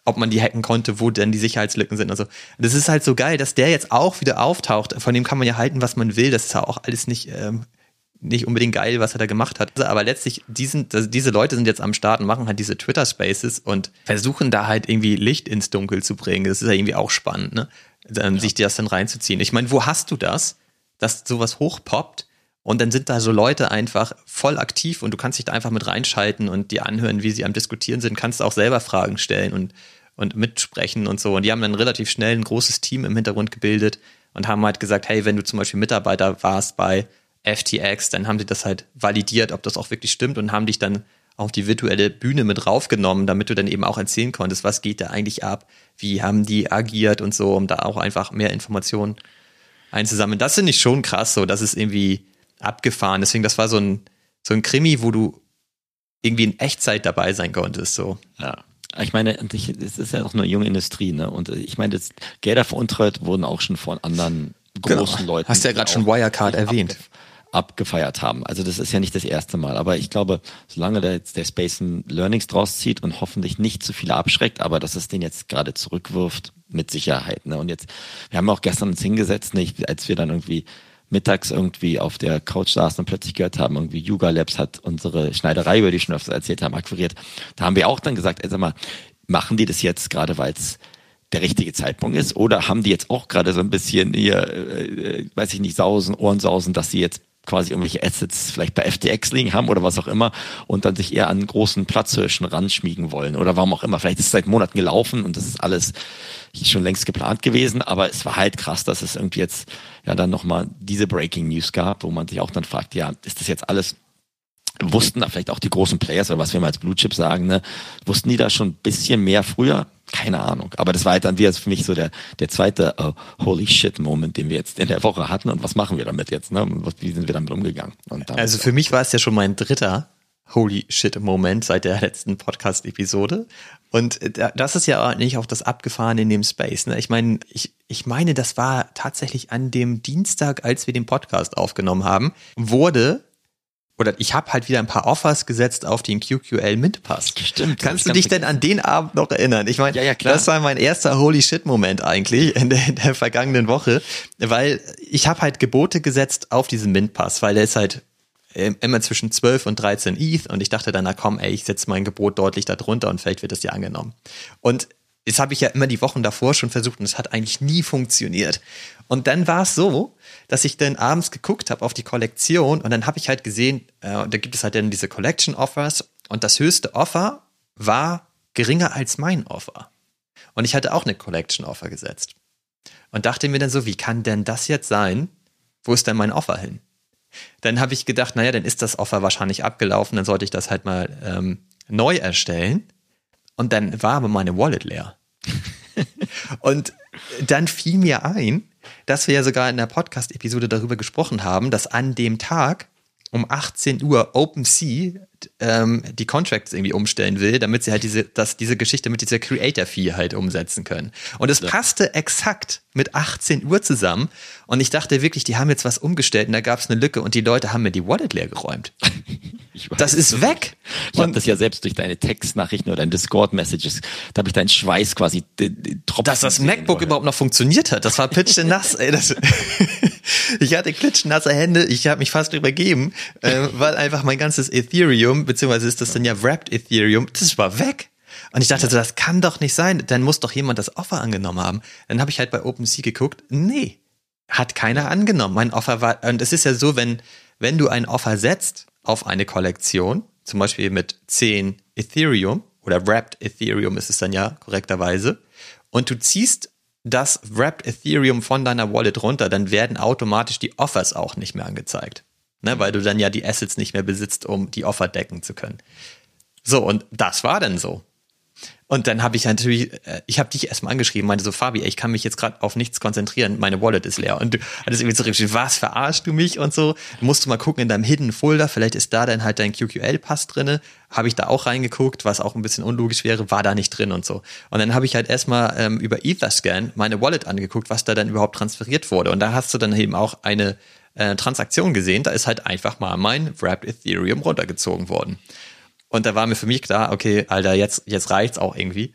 ob man die hacken konnte, wo denn die Sicherheitslücken sind. Also das ist halt so geil, dass der jetzt auch wieder auftaucht. Von dem kann man ja halten, was man will. Das ist ja auch alles nicht ähm, nicht unbedingt geil, was er da gemacht hat. Aber letztlich, diesen, also diese Leute sind jetzt am Start und machen halt diese Twitter-Spaces und versuchen da halt irgendwie Licht ins Dunkel zu bringen. Das ist ja irgendwie auch spannend, ne? Dann, ja. Sich das dann reinzuziehen. Ich meine, wo hast du das, dass sowas hochpoppt und dann sind da so Leute einfach voll aktiv und du kannst dich da einfach mit reinschalten und dir anhören, wie sie am Diskutieren sind, kannst auch selber Fragen stellen und, und mitsprechen und so. Und die haben dann relativ schnell ein großes Team im Hintergrund gebildet und haben halt gesagt, hey, wenn du zum Beispiel Mitarbeiter warst bei FTX, dann haben sie das halt validiert, ob das auch wirklich stimmt und haben dich dann auf die virtuelle Bühne mit raufgenommen, damit du dann eben auch erzählen konntest, was geht da eigentlich ab, wie haben die agiert und so, um da auch einfach mehr Informationen einzusammeln. Das finde ich schon krass, so, das ist irgendwie abgefahren. Deswegen, das war so ein, so ein Krimi, wo du irgendwie in Echtzeit dabei sein konntest, so. Ja. Ich meine, es ist ja auch eine junge Industrie, ne? Und ich meine, das Gelder veruntreut wurden auch schon von anderen genau. großen genau. Leuten. Hast du ja gerade schon Wirecard erwähnt abgefeiert haben. Also das ist ja nicht das erste Mal. Aber ich glaube, solange jetzt der Space Learnings draus zieht und hoffentlich nicht zu viele abschreckt, aber dass es den jetzt gerade zurückwirft, mit Sicherheit. Ne? Und jetzt, wir haben auch gestern uns hingesetzt, nicht, als wir dann irgendwie mittags irgendwie auf der Couch saßen und plötzlich gehört haben, irgendwie Yuga Labs hat unsere Schneiderei, über die schon öfter erzählt haben, akquiriert. Da haben wir auch dann gesagt, ey, sag mal, machen die das jetzt gerade, weil es der richtige Zeitpunkt ist? Oder haben die jetzt auch gerade so ein bisschen hier, äh, äh weiß ich nicht, Sausen, Ohrensausen, dass sie jetzt quasi irgendwelche Assets vielleicht bei FTX liegen haben oder was auch immer und dann sich eher an großen Platzhirschen ranschmiegen wollen oder warum auch immer. Vielleicht ist es seit Monaten gelaufen und das ist alles schon längst geplant gewesen, aber es war halt krass, dass es irgendwie jetzt ja dann nochmal diese Breaking News gab, wo man sich auch dann fragt, ja, ist das jetzt alles wussten da vielleicht auch die großen Players oder was wir mal als Blue Chip sagen, ne, wussten die da schon ein bisschen mehr früher? Keine Ahnung. Aber das war halt dann wieder für mich so der, der zweite uh, Holy Shit Moment, den wir jetzt in der Woche hatten. Und was machen wir damit jetzt? Ne? Wie sind wir damit umgegangen? Damit also für mich war es ja schon mein dritter Holy Shit Moment seit der letzten Podcast-Episode. Und äh, das ist ja nicht auch das Abgefahren in dem Space. Ne? Ich meine, ich, ich meine, das war tatsächlich an dem Dienstag, als wir den Podcast aufgenommen haben, wurde oder ich habe halt wieder ein paar Offers gesetzt auf den QQL Mint Pass. Stimmt. Kannst du dich denn an den Abend noch erinnern? Ich meine, ja, ja, das war mein erster Holy Shit Moment eigentlich in der, in der vergangenen Woche, weil ich habe halt Gebote gesetzt auf diesen Mint Pass, weil der ist halt immer zwischen 12 und 13 ETH und ich dachte dann, na komm, ey, ich setze mein Gebot deutlich darunter und vielleicht wird das ja angenommen. Und das habe ich ja immer die Wochen davor schon versucht und es hat eigentlich nie funktioniert. Und dann war es so, dass ich dann abends geguckt habe auf die Kollektion und dann habe ich halt gesehen, äh, da gibt es halt dann diese Collection Offers und das höchste Offer war geringer als mein Offer. Und ich hatte auch eine Collection Offer gesetzt. Und dachte mir dann so, wie kann denn das jetzt sein? Wo ist denn mein Offer hin? Dann habe ich gedacht, naja, dann ist das Offer wahrscheinlich abgelaufen, dann sollte ich das halt mal ähm, neu erstellen. Und dann war aber meine Wallet leer. und dann fiel mir ein, dass wir ja sogar in der Podcast-Episode darüber gesprochen haben, dass an dem Tag um 18 Uhr OpenSea ähm, die Contracts irgendwie umstellen will, damit sie halt diese, dass diese Geschichte mit dieser Creator-Fee halt umsetzen können. Und es ja. passte exakt mit 18 Uhr zusammen. Und ich dachte wirklich, die haben jetzt was umgestellt und da gab es eine Lücke und die Leute haben mir die Wallet leer geräumt. das ist weg. Ich habe das ja selbst durch deine Textnachrichten oder deine Discord-Messages, da habe ich deinen Schweiß quasi tropfen. Dass das MacBook überhaupt noch funktioniert hat, das war pitchte nass. Ey, das ich hatte klitschnasse Hände, ich habe mich fast übergeben, äh, weil einfach mein ganzes Ethereum, beziehungsweise ist das dann ja Wrapped Ethereum, das war weg. Und ich dachte ja. so, das kann doch nicht sein, dann muss doch jemand das Offer angenommen haben. Dann habe ich halt bei OpenSea geguckt, nee, hat keiner angenommen. Mein Offer war, und es ist ja so, wenn, wenn du ein Offer setzt auf eine Kollektion, zum Beispiel mit 10 Ethereum oder Wrapped Ethereum ist es dann ja korrekterweise, und du ziehst das Wrapped Ethereum von deiner Wallet runter, dann werden automatisch die Offers auch nicht mehr angezeigt. Ne, weil du dann ja die Assets nicht mehr besitzt, um die Offer decken zu können. So, und das war dann so. Und dann habe ich natürlich, äh, ich habe dich erstmal angeschrieben, meinte so, Fabi, ich kann mich jetzt gerade auf nichts konzentrieren, meine Wallet ist leer. Und du hattest irgendwie zurückgeschrieben, was, verarschst du mich und so? Musst du mal gucken in deinem Hidden Folder, vielleicht ist da dann halt dein QQL-Pass drinne. Habe ich da auch reingeguckt, was auch ein bisschen unlogisch wäre, war da nicht drin und so. Und dann habe ich halt erstmal ähm, über Etherscan meine Wallet angeguckt, was da dann überhaupt transferiert wurde. Und da hast du dann eben auch eine äh, Transaktion gesehen, da ist halt einfach mal mein Wrapped Ethereum runtergezogen worden. Und da war mir für mich klar, okay, Alter, jetzt, jetzt reicht's auch irgendwie.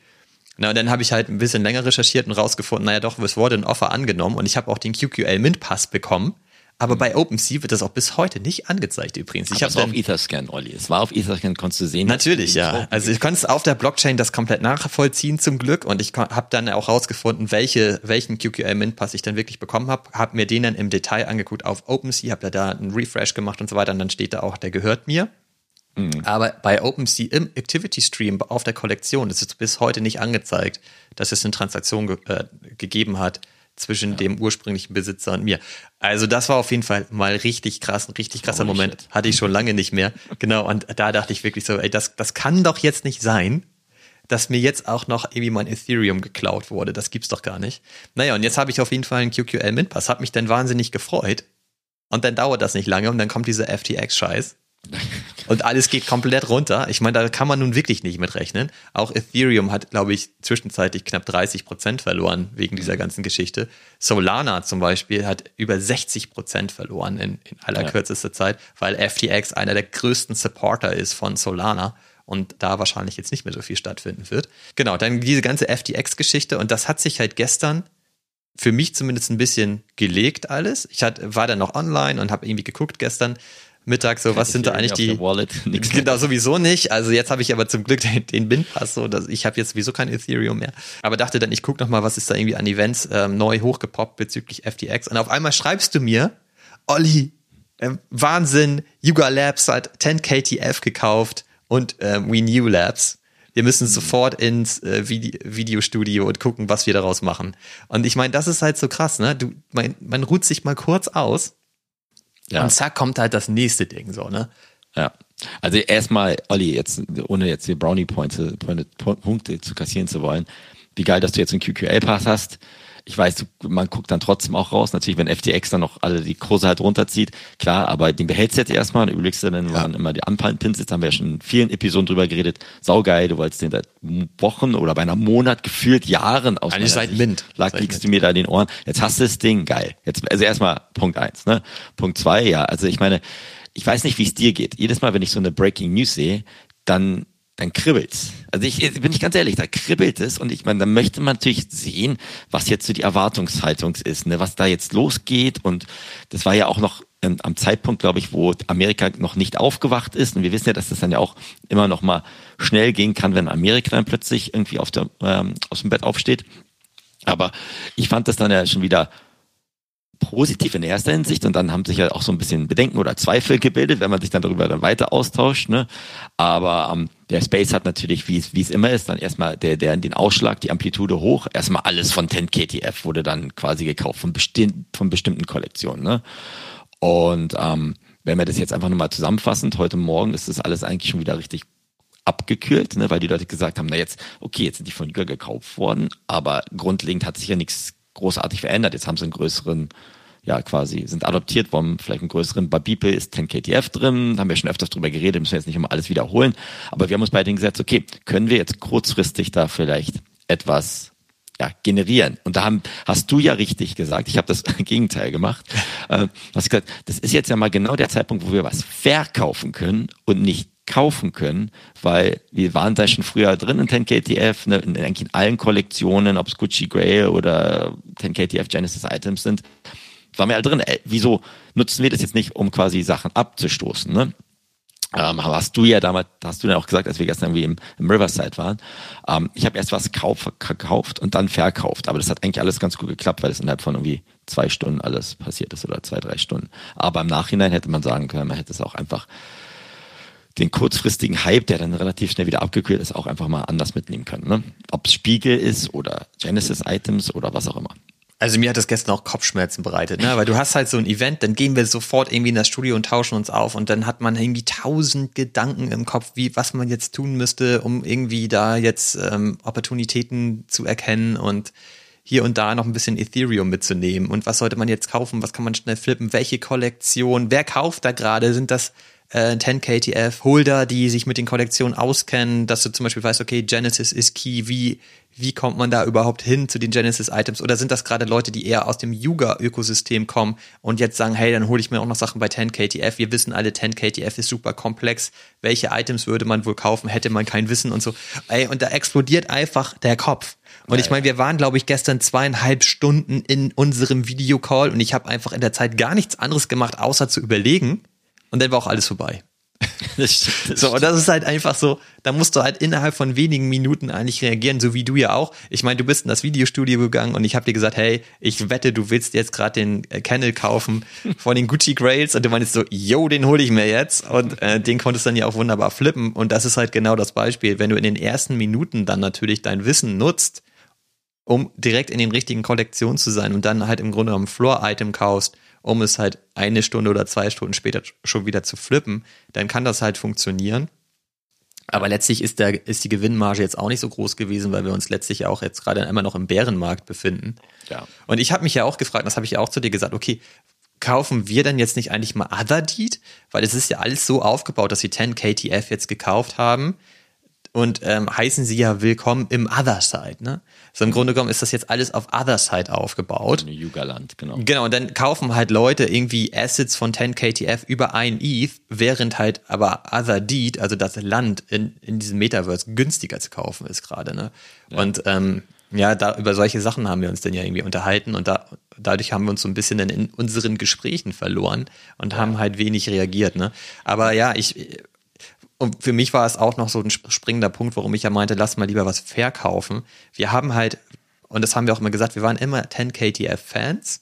Na, und dann habe ich halt ein bisschen länger recherchiert und rausgefunden, naja doch, es wurde ein Offer angenommen und ich habe auch den QQL Mint Pass bekommen. Aber mhm. bei OpenSea wird das auch bis heute nicht angezeigt übrigens. Ich habe auf Etherscan, Olli. Es war auf Etherscan, konntest du sehen. Natürlich, ja. Also ich konnte auf der Blockchain das komplett nachvollziehen zum Glück und ich habe dann auch rausgefunden, welche, welchen QQL Mint Pass ich dann wirklich bekommen habe. Habe mir den dann im Detail angeguckt auf OpenSea, habe da einen Refresh gemacht und so weiter und dann steht da auch, der gehört mir. Mhm. Aber bei OpenSea im Activity Stream auf der Kollektion ist es bis heute nicht angezeigt, dass es eine Transaktion ge äh, gegeben hat zwischen ja. dem ursprünglichen Besitzer und mir. Also das war auf jeden Fall mal richtig krass, ein richtig krasser oh, Moment. Shit. Hatte ich schon lange nicht mehr. Genau, und da dachte ich wirklich so, ey, das, das kann doch jetzt nicht sein, dass mir jetzt auch noch irgendwie mein Ethereum geklaut wurde. Das gibt's doch gar nicht. Naja, und jetzt habe ich auf jeden Fall einen QQL Mint Pass. Hat mich dann wahnsinnig gefreut. Und dann dauert das nicht lange und dann kommt dieser FTX-Scheiß. Und alles geht komplett runter. Ich meine, da kann man nun wirklich nicht mit rechnen. Auch Ethereum hat, glaube ich, zwischenzeitlich knapp 30 Prozent verloren wegen dieser ganzen Geschichte. Solana zum Beispiel hat über 60 Prozent verloren in, in allerkürzester ja. Zeit, weil FTX einer der größten Supporter ist von Solana und da wahrscheinlich jetzt nicht mehr so viel stattfinden wird. Genau, dann diese ganze FTX-Geschichte und das hat sich halt gestern für mich zumindest ein bisschen gelegt alles. Ich hat, war dann noch online und habe irgendwie geguckt gestern, Mittag, so was sind da eigentlich die. Wallet, genau, sowieso nicht. Also jetzt habe ich aber zum Glück den, den Bin-Pass, so dass ich habe jetzt sowieso kein Ethereum mehr. Aber dachte dann, ich gucke noch mal, was ist da irgendwie an Events ähm, neu hochgepoppt bezüglich FTX. Und auf einmal schreibst du mir, Olli, äh, Wahnsinn, Yuga Labs hat 10KTF gekauft und äh, We New Labs. Wir müssen sofort ins äh, Vide Videostudio und gucken, was wir daraus machen. Und ich meine, das ist halt so krass, ne? Du, man, man ruht sich mal kurz aus Ja. und zack kommt halt das nächste Ding so, ne? Ja. Also erstmal, Olli, jetzt, ohne jetzt die Brownie Pointe, Pointe, Punkte zu kassieren zu wollen, wie geil, dass du jetzt einen QQL-Pass hast. Ich weiß, man guckt dann trotzdem auch raus. Natürlich, wenn FTX dann noch alle die Kurse halt runterzieht, klar, aber den behältst du jetzt erstmal und überlegst dir dann, waren immer die Anpins, jetzt haben wir ja schon in vielen Episoden drüber geredet. Saugeil, du wolltest den seit Wochen oder beinahe Monat, gefühlt Jahren aus Eigentlich seit. Mint. Lag, Seit liegst du mir da in den Ohren. Jetzt hast du das Ding, geil. Jetzt, also erstmal Punkt eins, ne? Punkt zwei, ja. Also ich meine, ich weiß nicht, wie es dir geht. Jedes Mal, wenn ich so eine Breaking News sehe, dann dann kribbelt's. Also ich bin ich ganz ehrlich, da kribbelt es und ich meine, da möchte man natürlich sehen, was jetzt so die Erwartungshaltung ist, ne, was da jetzt losgeht und das war ja auch noch ähm, am Zeitpunkt, glaube ich, wo Amerika noch nicht aufgewacht ist und wir wissen ja, dass das dann ja auch immer noch mal schnell gehen kann, wenn Amerika dann plötzlich irgendwie auf der, ähm, aus dem Bett aufsteht. Aber ich fand das dann ja schon wieder positiv in erster Hinsicht und dann haben sich ja auch so ein bisschen Bedenken oder Zweifel gebildet, wenn man sich dann darüber dann weiter austauscht. Ne? Aber ähm, der Space hat natürlich, wie es immer ist, dann erstmal der, der den Ausschlag, die Amplitude hoch. Erstmal alles von 10 KTF wurde dann quasi gekauft von, besti von bestimmten Kollektionen. Ne? Und ähm, wenn wir das jetzt einfach nur mal zusammenfassend, heute Morgen ist das alles eigentlich schon wieder richtig abgekühlt, ne, weil die Leute gesagt haben, na jetzt, okay, jetzt sind die von Jüger gekauft worden, aber grundlegend hat sich ja nichts großartig verändert. Jetzt haben sie einen größeren, ja quasi, sind adoptiert worden, vielleicht einen größeren Babipe ist 10 KTF drin, haben wir schon öfters drüber geredet, müssen wir jetzt nicht immer alles wiederholen, aber wir haben uns bei denen gesagt, okay, können wir jetzt kurzfristig da vielleicht etwas ja, generieren. Und da haben, hast du ja richtig gesagt, ich habe das Gegenteil gemacht. Äh, hast gesagt, das ist jetzt ja mal genau der Zeitpunkt, wo wir was verkaufen können und nicht kaufen können, weil wir waren da schon früher drin in 10KTF, ne, in, eigentlich in allen Kollektionen, ob es Gucci Grey oder 10KTF Genesis Items sind, waren wir halt drin. Ey, wieso nutzen wir das jetzt nicht, um quasi Sachen abzustoßen? Ne? Ähm, hast du ja damals, hast du ja auch gesagt, als wir gestern irgendwie im, im Riverside waren, ähm, ich habe erst was kauf, gekauft und dann verkauft. Aber das hat eigentlich alles ganz gut geklappt, weil es innerhalb von irgendwie zwei Stunden alles passiert ist oder zwei, drei Stunden. Aber im Nachhinein hätte man sagen können, man hätte es auch einfach den kurzfristigen Hype, der dann relativ schnell wieder abgekühlt ist, auch einfach mal anders mitnehmen können. Ne? Ob es Spiegel ist oder Genesis-Items oder was auch immer. Also mir hat das gestern auch Kopfschmerzen bereitet, ne? Weil du hast halt so ein Event, dann gehen wir sofort irgendwie in das Studio und tauschen uns auf und dann hat man irgendwie tausend Gedanken im Kopf, wie was man jetzt tun müsste, um irgendwie da jetzt ähm, Opportunitäten zu erkennen und hier und da noch ein bisschen Ethereum mitzunehmen. Und was sollte man jetzt kaufen, was kann man schnell flippen, welche Kollektion, wer kauft da gerade, sind das äh, 10KTF Holder, die sich mit den Kollektionen auskennen, dass du zum Beispiel weißt, okay, Genesis ist key, wie, wie kommt man da überhaupt hin zu den Genesis-Items? Oder sind das gerade Leute, die eher aus dem Yuga-Ökosystem kommen und jetzt sagen, hey, dann hole ich mir auch noch Sachen bei 10KTF. Wir wissen alle, 10KTF ist super komplex. Welche Items würde man wohl kaufen, hätte man kein Wissen und so. Ey, und da explodiert einfach der Kopf. Und ich meine, wir waren, glaube ich, gestern zweieinhalb Stunden in unserem Videocall und ich habe einfach in der Zeit gar nichts anderes gemacht, außer zu überlegen. Und dann war auch alles vorbei. Das stimmt, das So, und das ist halt einfach so, da musst du halt innerhalb von wenigen Minuten eigentlich reagieren, so wie du ja auch. Ich meine, du bist in das Videostudio gegangen und ich habe dir gesagt, hey, ich wette, du willst jetzt gerade den äh, Kennel kaufen von den Gucci Grails. Und du meinst so, yo, den hole ich mir jetzt. Und äh, den konntest dann ja auch wunderbar flippen. Und das ist halt genau das Beispiel, wenn du in den ersten Minuten dann natürlich dein Wissen nutzt, um direkt in den richtigen Kollektionen zu sein und dann halt im Grunde genommen Floor-Item kaufst, um es halt eine Stunde oder zwei Stunden später schon wieder zu flippen, dann kann das halt funktionieren. Aber letztlich ist, der, ist die Gewinnmarge jetzt auch nicht so groß gewesen, weil wir uns letztlich auch jetzt gerade immer noch im Bärenmarkt befinden. Ja. Und ich habe mich ja auch gefragt, das habe ich ja auch zu dir gesagt, okay, kaufen wir denn jetzt nicht eigentlich mal Other Deed? Weil es ist ja alles so aufgebaut, dass sie 10 KTF jetzt gekauft haben und ähm, heißen sie ja willkommen im Other Side. Ne? So im Grunde genommen ist das jetzt alles auf Other Side aufgebaut. Yugaland, genau. Genau, und dann kaufen halt Leute irgendwie Assets von 10 KTF über ein ETH, während halt aber Other Deed, also das Land in, in diesem Metaverse günstiger zu kaufen ist gerade. Ne? Und ähm, ja, da über solche Sachen haben wir uns dann ja irgendwie unterhalten und da, dadurch haben wir uns so ein bisschen dann in unseren Gesprächen verloren und haben halt wenig reagiert. Ne? Aber ja, ich und für mich war es auch noch so ein springender Punkt, warum ich ja meinte, lass mal lieber was verkaufen. Wir haben halt, und das haben wir auch immer gesagt, wir waren immer 10KTF-Fans,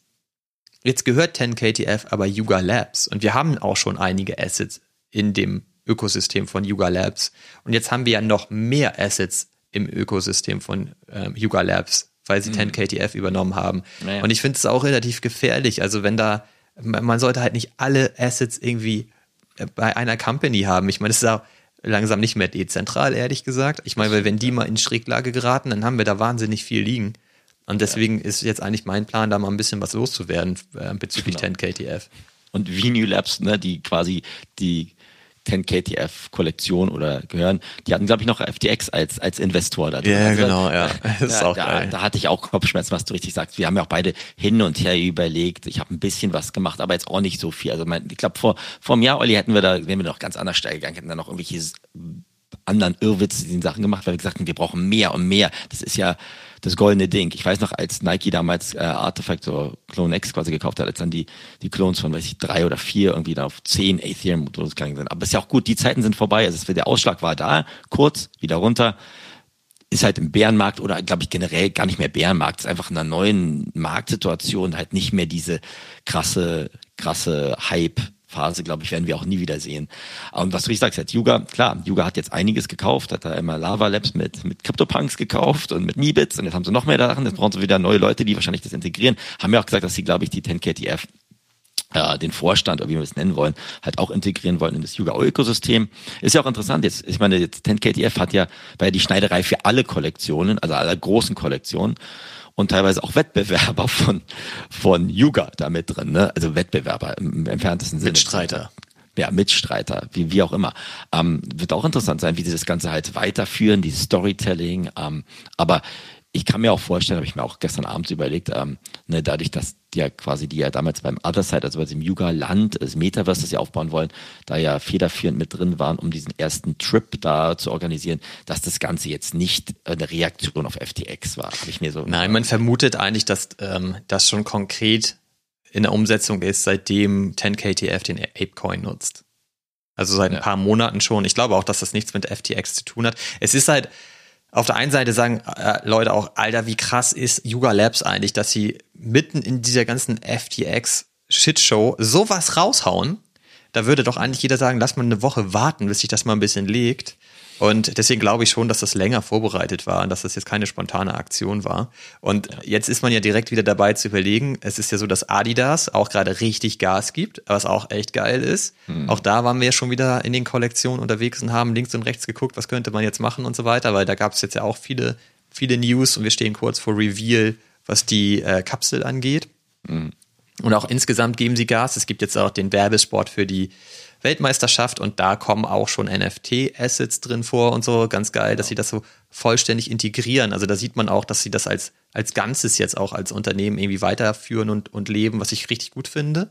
Jetzt gehört 10KTF aber Yuga Labs und wir haben auch schon einige Assets in dem Ökosystem von Yuga Labs. Und jetzt haben wir ja noch mehr Assets im Ökosystem von ähm, Yuga Labs, weil sie mhm. 10KTF übernommen haben. Naja. Und ich finde es auch relativ gefährlich. Also wenn da, man sollte halt nicht alle Assets irgendwie bei einer Company haben. Ich meine, das ist auch langsam nicht mehr dezentral, ehrlich gesagt. Ich meine, weil wenn die mal in Schräglage geraten, dann haben wir da wahnsinnig viel liegen. Und deswegen ja. ist jetzt eigentlich mein Plan, da mal ein bisschen was loszuwerden äh, bezüglich genau. 10KTF. Und Venue Labs, ne, die quasi die 10KTF-Kollektion oder gehören, die hatten, glaube ich, noch FTX als, als Investor da drin. Ja, also, genau, ja. Das ist auch da, geil. da hatte ich auch Kopfschmerzen, was du richtig sagst. Wir haben ja auch beide hin und her überlegt. Ich habe ein bisschen was gemacht, aber jetzt auch nicht so viel. Also mein, ich glaube, vor, vor einem Jahr, Olli, hätten wir da, wären wir noch ganz anders steil gegangen, hätten da noch irgendwelche anderen irrwitzigen Sachen gemacht, weil wir gesagt haben, wir brauchen mehr und mehr. Das ist ja, das goldene Ding. Ich weiß noch, als Nike damals äh, Artifact oder Clone X quasi gekauft hat, als dann die, die Clones von, weiß ich, drei oder vier irgendwie dann auf zehn Ethereum gegangen sind. Aber ist ja auch gut, die Zeiten sind vorbei. Also der Ausschlag war da, kurz, wieder runter. Ist halt im Bärenmarkt oder glaube ich generell gar nicht mehr Bärenmarkt, ist einfach in einer neuen Marktsituation halt nicht mehr diese krasse, krasse Hype Phase, glaube ich, werden wir auch nie wieder sehen. Und was du richtig sagst, jetzt Yuga, klar, Yuga hat jetzt einiges gekauft, hat da immer Lava Labs mit, mit CryptoPunks gekauft und mit Meebits und jetzt haben sie noch mehr daran, jetzt brauchen sie wieder neue Leute, die wahrscheinlich das integrieren. Haben ja auch gesagt, dass sie, glaube ich, die 10KTF äh, den Vorstand, oder wie wir es nennen wollen, halt auch integrieren wollen in das Yuga-Ökosystem. Ist ja auch interessant jetzt. Ich meine, jetzt 10KTF hat ja, war ja die Schneiderei für alle Kollektionen, also alle großen Kollektionen und teilweise auch Wettbewerber von, von Yuga da mit drin, ne? Also Wettbewerber im, entferntesten Sinne. Mitstreiter. Ja, Mitstreiter, wie, wie auch immer. Ähm, wird auch interessant sein, wie sie das Ganze halt weiterführen, die Storytelling. Ähm, aber ich kann mir auch vorstellen, habe ich mir auch gestern Abend überlegt, ähm, ne, dadurch, dass die ja quasi, die ja damals beim Other Side, also bei dem Yuga-Land, das Metaverse, das sie aufbauen wollen, da ja federführend mit drin waren, um diesen ersten Trip da zu organisieren, dass das Ganze jetzt nicht eine Reaktion auf FTX war, habe ich mir so. Nein, man vermutet eigentlich, dass ähm, das schon konkret in der Umsetzung ist, seitdem 10KTF den Apecoin nutzt. Also seit ein ja. paar Monaten schon. Ich glaube auch, dass das nichts mit FTX zu tun hat. Es ist halt, auf der einen Seite sagen äh, Leute auch, Alter, wie krass ist Yuga Labs eigentlich, dass sie mitten in dieser ganzen FTX Shitshow sowas raushauen. Da würde doch eigentlich jeder sagen, lass mal eine Woche warten, bis sich das mal ein bisschen legt. Und deswegen glaube ich schon, dass das länger vorbereitet war und dass das jetzt keine spontane Aktion war. Und ja. jetzt ist man ja direkt wieder dabei zu überlegen, es ist ja so, dass Adidas auch gerade richtig Gas gibt, was auch echt geil ist. Mhm. Auch da waren wir ja schon wieder in den Kollektionen unterwegs und haben links und rechts geguckt, was könnte man jetzt machen und so weiter, weil da gab es jetzt ja auch viele, viele News und wir stehen kurz vor Reveal, was die äh, Kapsel angeht. Mhm. Und auch insgesamt geben sie Gas. Es gibt jetzt auch den Werbesport für die Weltmeisterschaft und da kommen auch schon NFT-Assets drin vor und so. Ganz geil, dass sie das so vollständig integrieren. Also da sieht man auch, dass sie das als, als Ganzes jetzt auch als Unternehmen irgendwie weiterführen und, und leben, was ich richtig gut finde.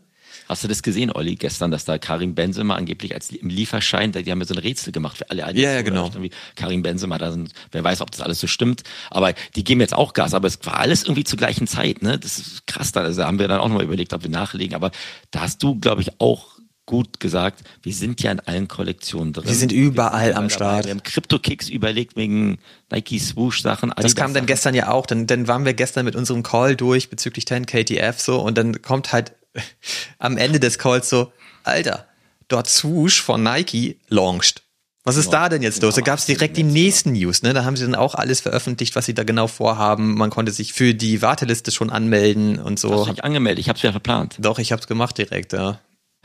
Hast du das gesehen, Olli, gestern, dass da Karim Benzema angeblich als im Lieferschein, die haben ja so ein Rätsel gemacht für alle. Ja, ja, genau. Karim Benzema, da sind, wer weiß, ob das alles so stimmt. Aber die geben jetzt auch Gas, aber es war alles irgendwie zur gleichen Zeit, ne? Das ist krass, da also haben wir dann auch nochmal überlegt, ob wir nachlegen. Aber da hast du, glaube ich, auch gut gesagt, wir sind ja in allen Kollektionen drin. Wir sind überall wir sind am Start. Wir haben Crypto-Kicks überlegt wegen Nike Swoosh-Sachen. Das kam dann gestern ja auch. Dann, dann waren wir gestern mit unserem Call durch bezüglich 10 KTF so und dann kommt halt am Ende des Calls so, Alter, dort Swoosh von Nike launched. Was ist da denn jetzt los? Da gab es direkt die nächsten News, ne? Da haben sie dann auch alles veröffentlicht, was sie da genau vorhaben. Man konnte sich für die Warteliste schon anmelden und so. Hast du dich angemeldet? Ich habe es ja verplant. Doch, ich habe es gemacht direkt, ja.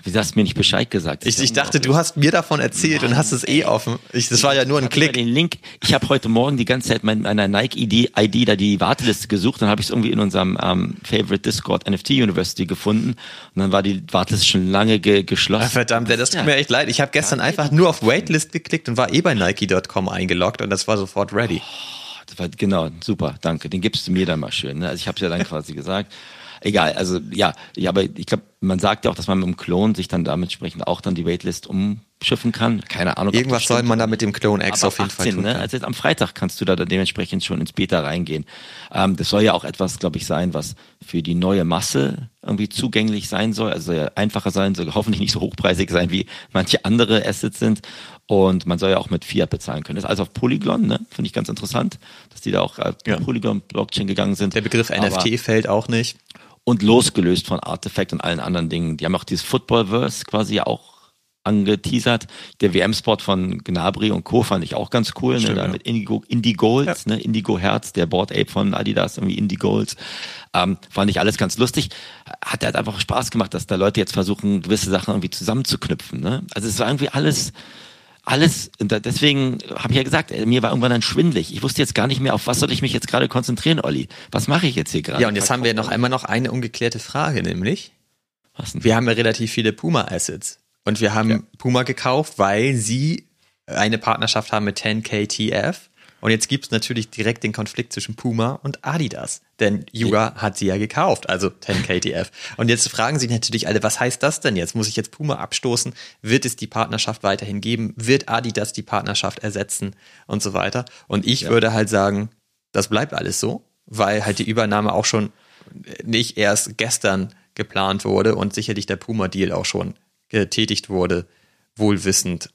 Wieso hast du mir nicht Bescheid gesagt? Ich, ich dachte, du hast mir davon erzählt Mann, und hast es eh offen. Ich, das war ja nur ein Klick. Den Link. Ich habe heute Morgen die ganze Zeit meiner Nike-ID da die Warteliste gesucht. Dann habe ich es irgendwie in unserem ähm, Favorite Discord NFT University gefunden. Und dann war die Warteliste schon lange ge geschlossen. Ach, verdammt, das tut mir echt leid. Ich habe gestern einfach nur auf Waitlist geklickt und war eh bei Nike.com eingeloggt und das war sofort ready. Oh, war, genau, super, danke. Den gibst du mir dann mal schön. Ne? Also ich habe es ja dann quasi gesagt. Egal, also ja, ja aber ich glaube, man sagt ja auch, dass man mit dem Klon sich dann damit entsprechend auch dann die Waitlist umschiffen kann. Keine Ahnung. Irgendwas soll man da mit dem Klon X auf jeden 18, Fall tun. Ne? Also jetzt am Freitag kannst du da dann dementsprechend schon ins Beta reingehen. Ähm, das soll ja auch etwas, glaube ich, sein, was für die neue Masse irgendwie zugänglich sein soll, also einfacher sein soll, hoffentlich nicht so hochpreisig sein, wie manche andere Assets sind. Und man soll ja auch mit Fiat bezahlen können. Das ist alles auf Polygon, ne? Finde ich ganz interessant, dass die da auch auf ja. Polygon-Blockchain gegangen sind. Der Begriff NFT fällt auch nicht. Und losgelöst von Artifact und allen anderen Dingen. Die haben auch dieses Footballverse quasi auch angeteasert. Der WM-Spot von Gnabry und Co. fand ich auch ganz cool, ne? Stimmt, ne? Da ja. mit Indigo, Indie Golds, ja. ne? Indigo Herz, der Board Ape von Adidas, irgendwie Indie Golds. Ähm, fand ich alles ganz lustig. Hat halt einfach Spaß gemacht, dass da Leute jetzt versuchen, gewisse Sachen irgendwie zusammenzuknüpfen. Ne? Also es war irgendwie alles alles, deswegen habe ich ja gesagt, äh, mir war irgendwann dann schwindlig. Ich wusste jetzt gar nicht mehr, auf was soll ich mich jetzt gerade konzentrieren, Olli? Was mache ich jetzt hier gerade? Ja, und jetzt haben wir noch einmal noch eine ungeklärte Frage, nämlich, was denn? wir haben ja relativ viele Puma-Assets. Und wir haben ja. Puma gekauft, weil sie eine Partnerschaft haben mit 10KTF. Und jetzt gibt es natürlich direkt den Konflikt zwischen Puma und Adidas. Denn Yuga ja. hat sie ja gekauft, also 10KTF. Und jetzt fragen sich natürlich alle, was heißt das denn jetzt? Muss ich jetzt Puma abstoßen? Wird es die Partnerschaft weiterhin geben? Wird Adidas die Partnerschaft ersetzen? Und so weiter. Und ich ja. würde halt sagen, das bleibt alles so, weil halt die Übernahme auch schon nicht erst gestern geplant wurde und sicherlich der Puma-Deal auch schon getätigt wurde, wohlwissend,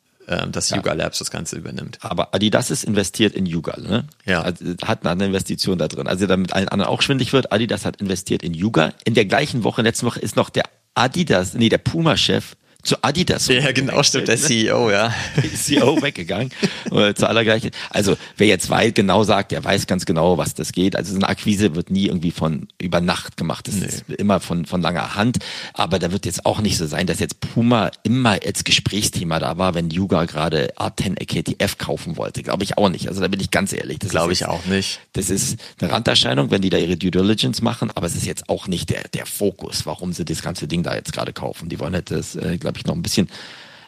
dass ja. Yuga Labs das Ganze übernimmt. Aber Adidas ist investiert in Yuga, ne? Ja. Also, hat eine Investition da drin. Also damit allen anderen auch schwindig wird, Adidas hat investiert in Yuga. In der gleichen Woche, letzte Woche, ist noch der Adidas, nee, der Puma-Chef zu Adidas. Ja, genau, stimmt, der CEO, ja. CEO weggegangen, zu allergleichen. Also, wer jetzt weiß, genau sagt, der weiß ganz genau, was das geht. Also, so eine Akquise wird nie irgendwie von über Nacht gemacht. Das nee. ist immer von, von langer Hand. Aber da wird jetzt auch nicht so sein, dass jetzt Puma immer als Gesprächsthema da war, wenn Yuga gerade A10 KTF kaufen wollte. Glaube ich auch nicht. Also, da bin ich ganz ehrlich. Das glaube ich auch nicht. Das ist eine Randerscheinung, wenn die da ihre Due Diligence machen. Aber es ist jetzt auch nicht der, der Fokus, warum sie das ganze Ding da jetzt gerade kaufen. Die wollen halt das, äh, glaube ich, noch ein bisschen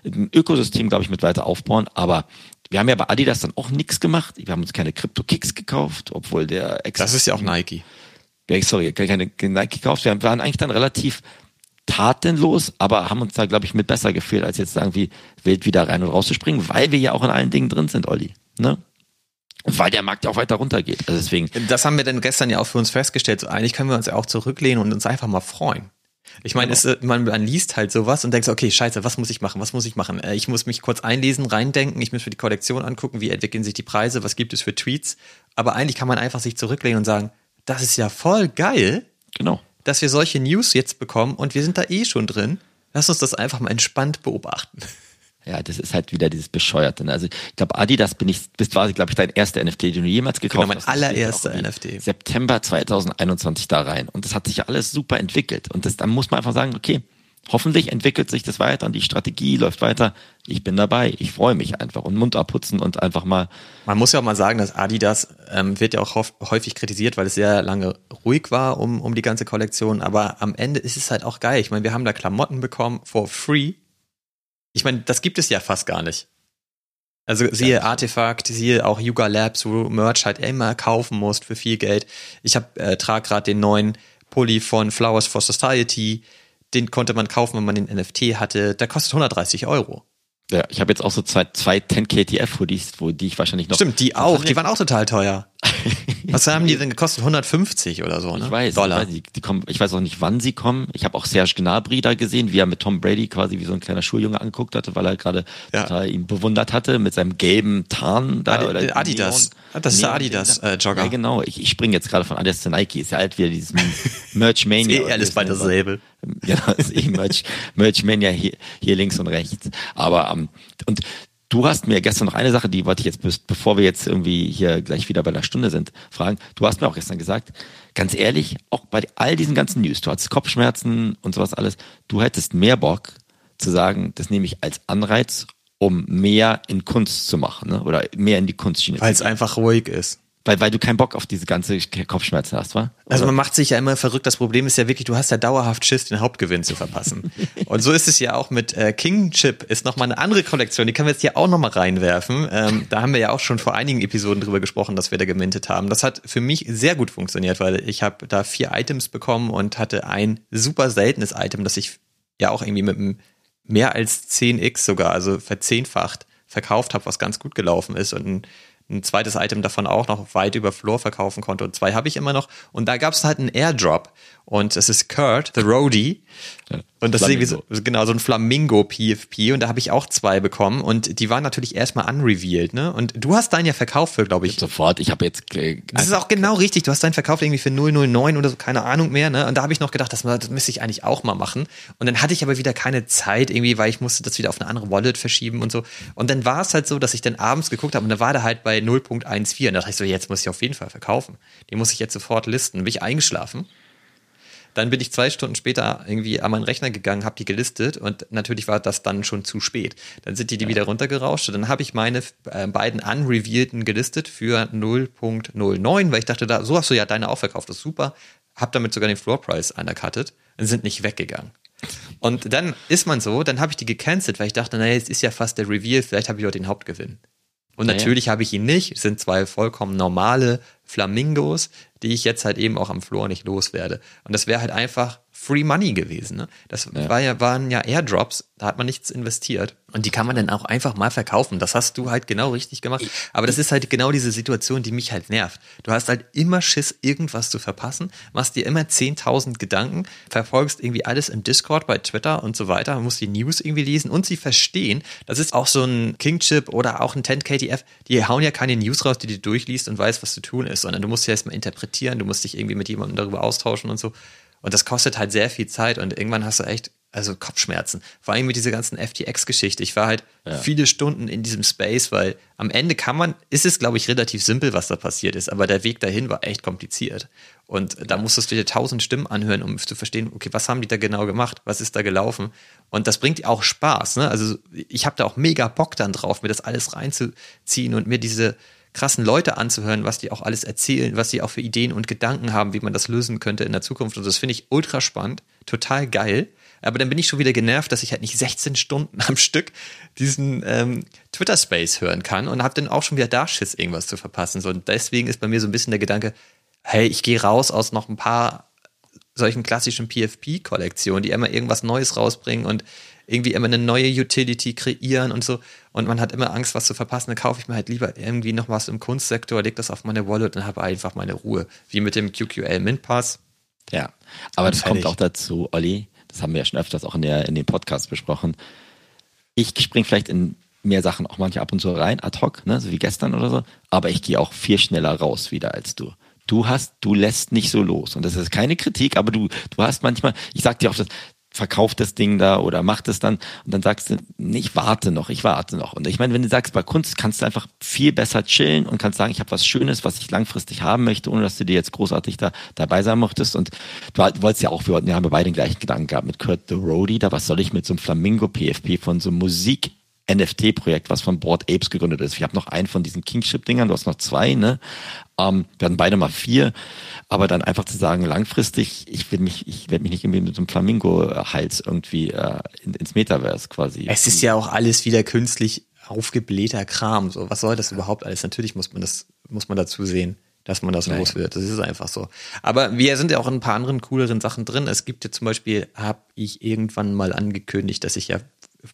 ein Ökosystem, glaube ich, mit weiter aufbauen. Aber wir haben ja bei Adidas dann auch nichts gemacht. Wir haben uns keine Crypto-Kicks gekauft, obwohl der Ex Das ist ja auch Nike. Ja, sorry, keine Nike gekauft. Wir waren eigentlich dann relativ tatenlos, aber haben uns da, glaube ich, mit besser gefühlt, als jetzt irgendwie wild wieder rein und rauszuspringen, weil wir ja auch in allen Dingen drin sind, Olli. Ne? Weil der Markt ja auch weiter runtergeht. Also deswegen. Das haben wir dann gestern ja auch für uns festgestellt. So eigentlich können wir uns ja auch zurücklehnen und uns einfach mal freuen. Ich meine, genau. es, man, man liest halt sowas und denkt so, okay, scheiße, was muss ich machen, was muss ich machen? Äh, ich muss mich kurz einlesen, reindenken, ich muss mir die Kollektion angucken, wie entwickeln sich die Preise, was gibt es für Tweets. Aber eigentlich kann man einfach sich zurücklehnen und sagen, das ist ja voll geil, genau. dass wir solche News jetzt bekommen und wir sind da eh schon drin. Lass uns das einfach mal entspannt beobachten. Ja, das ist halt wieder dieses Bescheuerte. Ne? Also ich glaube, Adidas bin ich, das war, glaube ich, dein erster NFT, den du jemals gekauft genau, mein allererster NFT. September 2021 da rein. Und das hat sich alles super entwickelt. Und das, dann muss man einfach sagen, okay, hoffentlich entwickelt sich das weiter und die Strategie läuft weiter. Ich bin dabei. Ich freue mich einfach und Mund abputzen und einfach mal. Man muss ja auch mal sagen, dass Adidas ähm, wird ja auch häufig kritisiert, weil es sehr lange ruhig war um, um die ganze Kollektion. Aber am Ende ist es halt auch geil. Ich meine, wir haben da Klamotten bekommen for free ich meine, das gibt es ja fast gar nicht. Also siehe ja. Artefakt, siehe auch Yuga Labs, wo du Merch halt immer kaufen musst für viel Geld. Ich hab, äh, trage gerade den neuen Pulli von Flowers for Society. Den konnte man kaufen, wenn man den NFT hatte. Der kostet 130 Euro. Ja, ich habe jetzt auch so zwei, zwei 10KTF-Hoodies, wo die ich wahrscheinlich noch. Stimmt, die auch, die waren auch total teuer. Was haben die denn gekostet? 150 oder so, ne? Ich weiß, Dollar. Die, die kommen, ich weiß auch nicht, wann sie kommen. Ich habe auch Serge Gnabry da gesehen, wie er mit Tom Brady quasi wie so ein kleiner Schuljunge angeguckt hatte, weil er gerade ja. total ihn bewundert hatte mit seinem gelben Tarn da. Adi oder Adidas. Neon. Das ist der Adidas-Jogger. Äh, ja, genau. Ich, ich springe jetzt gerade von Adidas zu Nike. Ist ja halt wieder dieses Merch Mania. ist eh alles bei dasselbe. Genau, ist eh Merch, Merch Mania hier, hier links und rechts. Aber, ähm, und Du hast mir gestern noch eine Sache, die wollte ich jetzt, bevor wir jetzt irgendwie hier gleich wieder bei einer Stunde sind, fragen. Du hast mir auch gestern gesagt, ganz ehrlich, auch bei all diesen ganzen News, du hattest Kopfschmerzen und sowas alles, du hättest mehr Bock zu sagen, das nehme ich als Anreiz, um mehr in Kunst zu machen, ne? oder mehr in die Kunstschiene. Weil es einfach ruhig ist. Weil, weil du keinen Bock auf diese ganze Kopfschmerzen hast, wa? Also man macht sich ja immer verrückt. Das Problem ist ja wirklich, du hast ja dauerhaft Schiss, den Hauptgewinn zu verpassen. und so ist es ja auch mit äh, King Chip, ist nochmal eine andere Kollektion, die können wir jetzt hier auch nochmal reinwerfen. Ähm, da haben wir ja auch schon vor einigen Episoden drüber gesprochen, dass wir da gemintet haben. Das hat für mich sehr gut funktioniert, weil ich habe da vier Items bekommen und hatte ein super seltenes Item, das ich ja auch irgendwie mit einem mehr als 10x sogar, also verzehnfacht verkauft habe, was ganz gut gelaufen ist und ein ein zweites Item davon auch noch weit über Floor verkaufen konnte. Und zwei habe ich immer noch. Und da gab es halt einen Airdrop. Und es ist Kurt, the Roadie. Ja, und das Flamingo. ist irgendwie so, genau, so ein Flamingo PFP. Und da habe ich auch zwei bekommen. Und die waren natürlich erstmal unrevealed, ne? Und du hast deinen ja verkauft für, glaube ich. Sofort, ich habe jetzt. Äh, das ist auch genau richtig. Du hast deinen verkauft irgendwie für 009 oder so, keine Ahnung mehr, ne? Und da habe ich noch gedacht, das, das müsste ich eigentlich auch mal machen. Und dann hatte ich aber wieder keine Zeit irgendwie, weil ich musste das wieder auf eine andere Wallet verschieben und so. Und dann war es halt so, dass ich dann abends geguckt habe und da war der halt bei 0.14. Und da dachte ich so, jetzt muss ich auf jeden Fall verkaufen. Den muss ich jetzt sofort listen. Bin ich eingeschlafen. Dann bin ich zwei Stunden später irgendwie an meinen Rechner gegangen, habe die gelistet und natürlich war das dann schon zu spät. Dann sind die die wieder runtergerauscht und dann habe ich meine äh, beiden unrevealten gelistet für 0.09, weil ich dachte, da, so hast du ja deine auch verkauft, das ist super. Hab damit sogar den Floor Price anerkattet und sind nicht weggegangen. Und dann ist man so, dann habe ich die gecancelt, weil ich dachte, naja, jetzt ist ja fast der Reveal, vielleicht habe ich dort den Hauptgewinn. Und naja. natürlich habe ich ihn nicht. Es sind zwei vollkommen normale Flamingos, die ich jetzt halt eben auch am Floor nicht loswerde. Und das wäre halt einfach Free Money gewesen. Ne? Das ja. War ja, waren ja Airdrops, da hat man nichts investiert. Und die kann man dann auch einfach mal verkaufen. Das hast du halt genau richtig gemacht. Aber das ist halt genau diese Situation, die mich halt nervt. Du hast halt immer Schiss, irgendwas zu verpassen, machst dir immer 10.000 Gedanken, verfolgst irgendwie alles im Discord, bei Twitter und so weiter, musst die News irgendwie lesen und sie verstehen. Das ist auch so ein Kingchip oder auch ein 10KTF. Die hauen ja keine News raus, die du durchliest und weißt, was zu tun ist, sondern du musst ja erstmal interpretieren, du musst dich irgendwie mit jemandem darüber austauschen und so. Und das kostet halt sehr viel Zeit und irgendwann hast du echt, also Kopfschmerzen. Vor allem mit dieser ganzen FTX-Geschichte. Ich war halt ja. viele Stunden in diesem Space, weil am Ende kann man, ist es, glaube ich, relativ simpel, was da passiert ist, aber der Weg dahin war echt kompliziert. Und da musstest du dir tausend Stimmen anhören, um zu verstehen, okay, was haben die da genau gemacht? Was ist da gelaufen? Und das bringt auch Spaß. Ne? Also ich habe da auch mega Bock dann drauf, mir das alles reinzuziehen und mir diese krassen Leute anzuhören, was die auch alles erzählen, was sie auch für Ideen und Gedanken haben, wie man das lösen könnte in der Zukunft. Und das finde ich ultra spannend, total geil. Aber dann bin ich schon wieder genervt, dass ich halt nicht 16 Stunden am Stück diesen ähm, Twitter-Space hören kann und habe dann auch schon wieder da Schiss, irgendwas zu verpassen. So, und deswegen ist bei mir so ein bisschen der Gedanke, hey, ich gehe raus aus noch ein paar solchen klassischen PFP-Kollektionen, die immer irgendwas Neues rausbringen und irgendwie immer eine neue Utility kreieren und so. Und man hat immer Angst, was zu verpassen. Dann kaufe ich mir halt lieber irgendwie noch was im Kunstsektor, leg das auf meine Wallet und habe einfach meine Ruhe. Wie mit dem QQL Mint Pass. Ja, aber das fertig. kommt auch dazu, Olli. Das haben wir ja schon öfters auch in, der, in dem Podcast besprochen. Ich springe vielleicht in mehr Sachen auch manchmal ab und zu rein, ad hoc, ne, so wie gestern oder so. Aber ich gehe auch viel schneller raus wieder als du du hast, du lässt nicht so los. Und das ist keine Kritik, aber du, du hast manchmal, ich sag dir auch, das, verkauf das Ding da oder mach das dann und dann sagst du, nee, ich warte noch, ich warte noch. Und ich meine, wenn du sagst, bei Kunst kannst du einfach viel besser chillen und kannst sagen, ich habe was Schönes, was ich langfristig haben möchte, ohne dass du dir jetzt großartig da dabei sein möchtest. Und du wolltest ja auch, wir, wir haben beide den gleichen Gedanken gehabt mit Kurt the Roadie, da was soll ich mit so einem Flamingo PFP von so Musik NFT-Projekt, was von Board Apes gegründet ist. Ich habe noch einen von diesen Kingship-Dingern, du hast noch zwei, ne? Ähm, wir hatten beide mal vier, aber dann einfach zu sagen, langfristig, ich will mich, ich werde mich nicht irgendwie mit so einem Flamingo-Hals irgendwie äh, in, ins Metaverse quasi. Es ist ja auch alles wieder künstlich aufgeblähter Kram. So, was soll das überhaupt alles? Natürlich muss man das, muss man dazu sehen dass man das los wird. Das ist einfach so. Aber wir sind ja auch in ein paar anderen cooleren Sachen drin. Es gibt ja zum Beispiel, habe ich irgendwann mal angekündigt, dass ich ja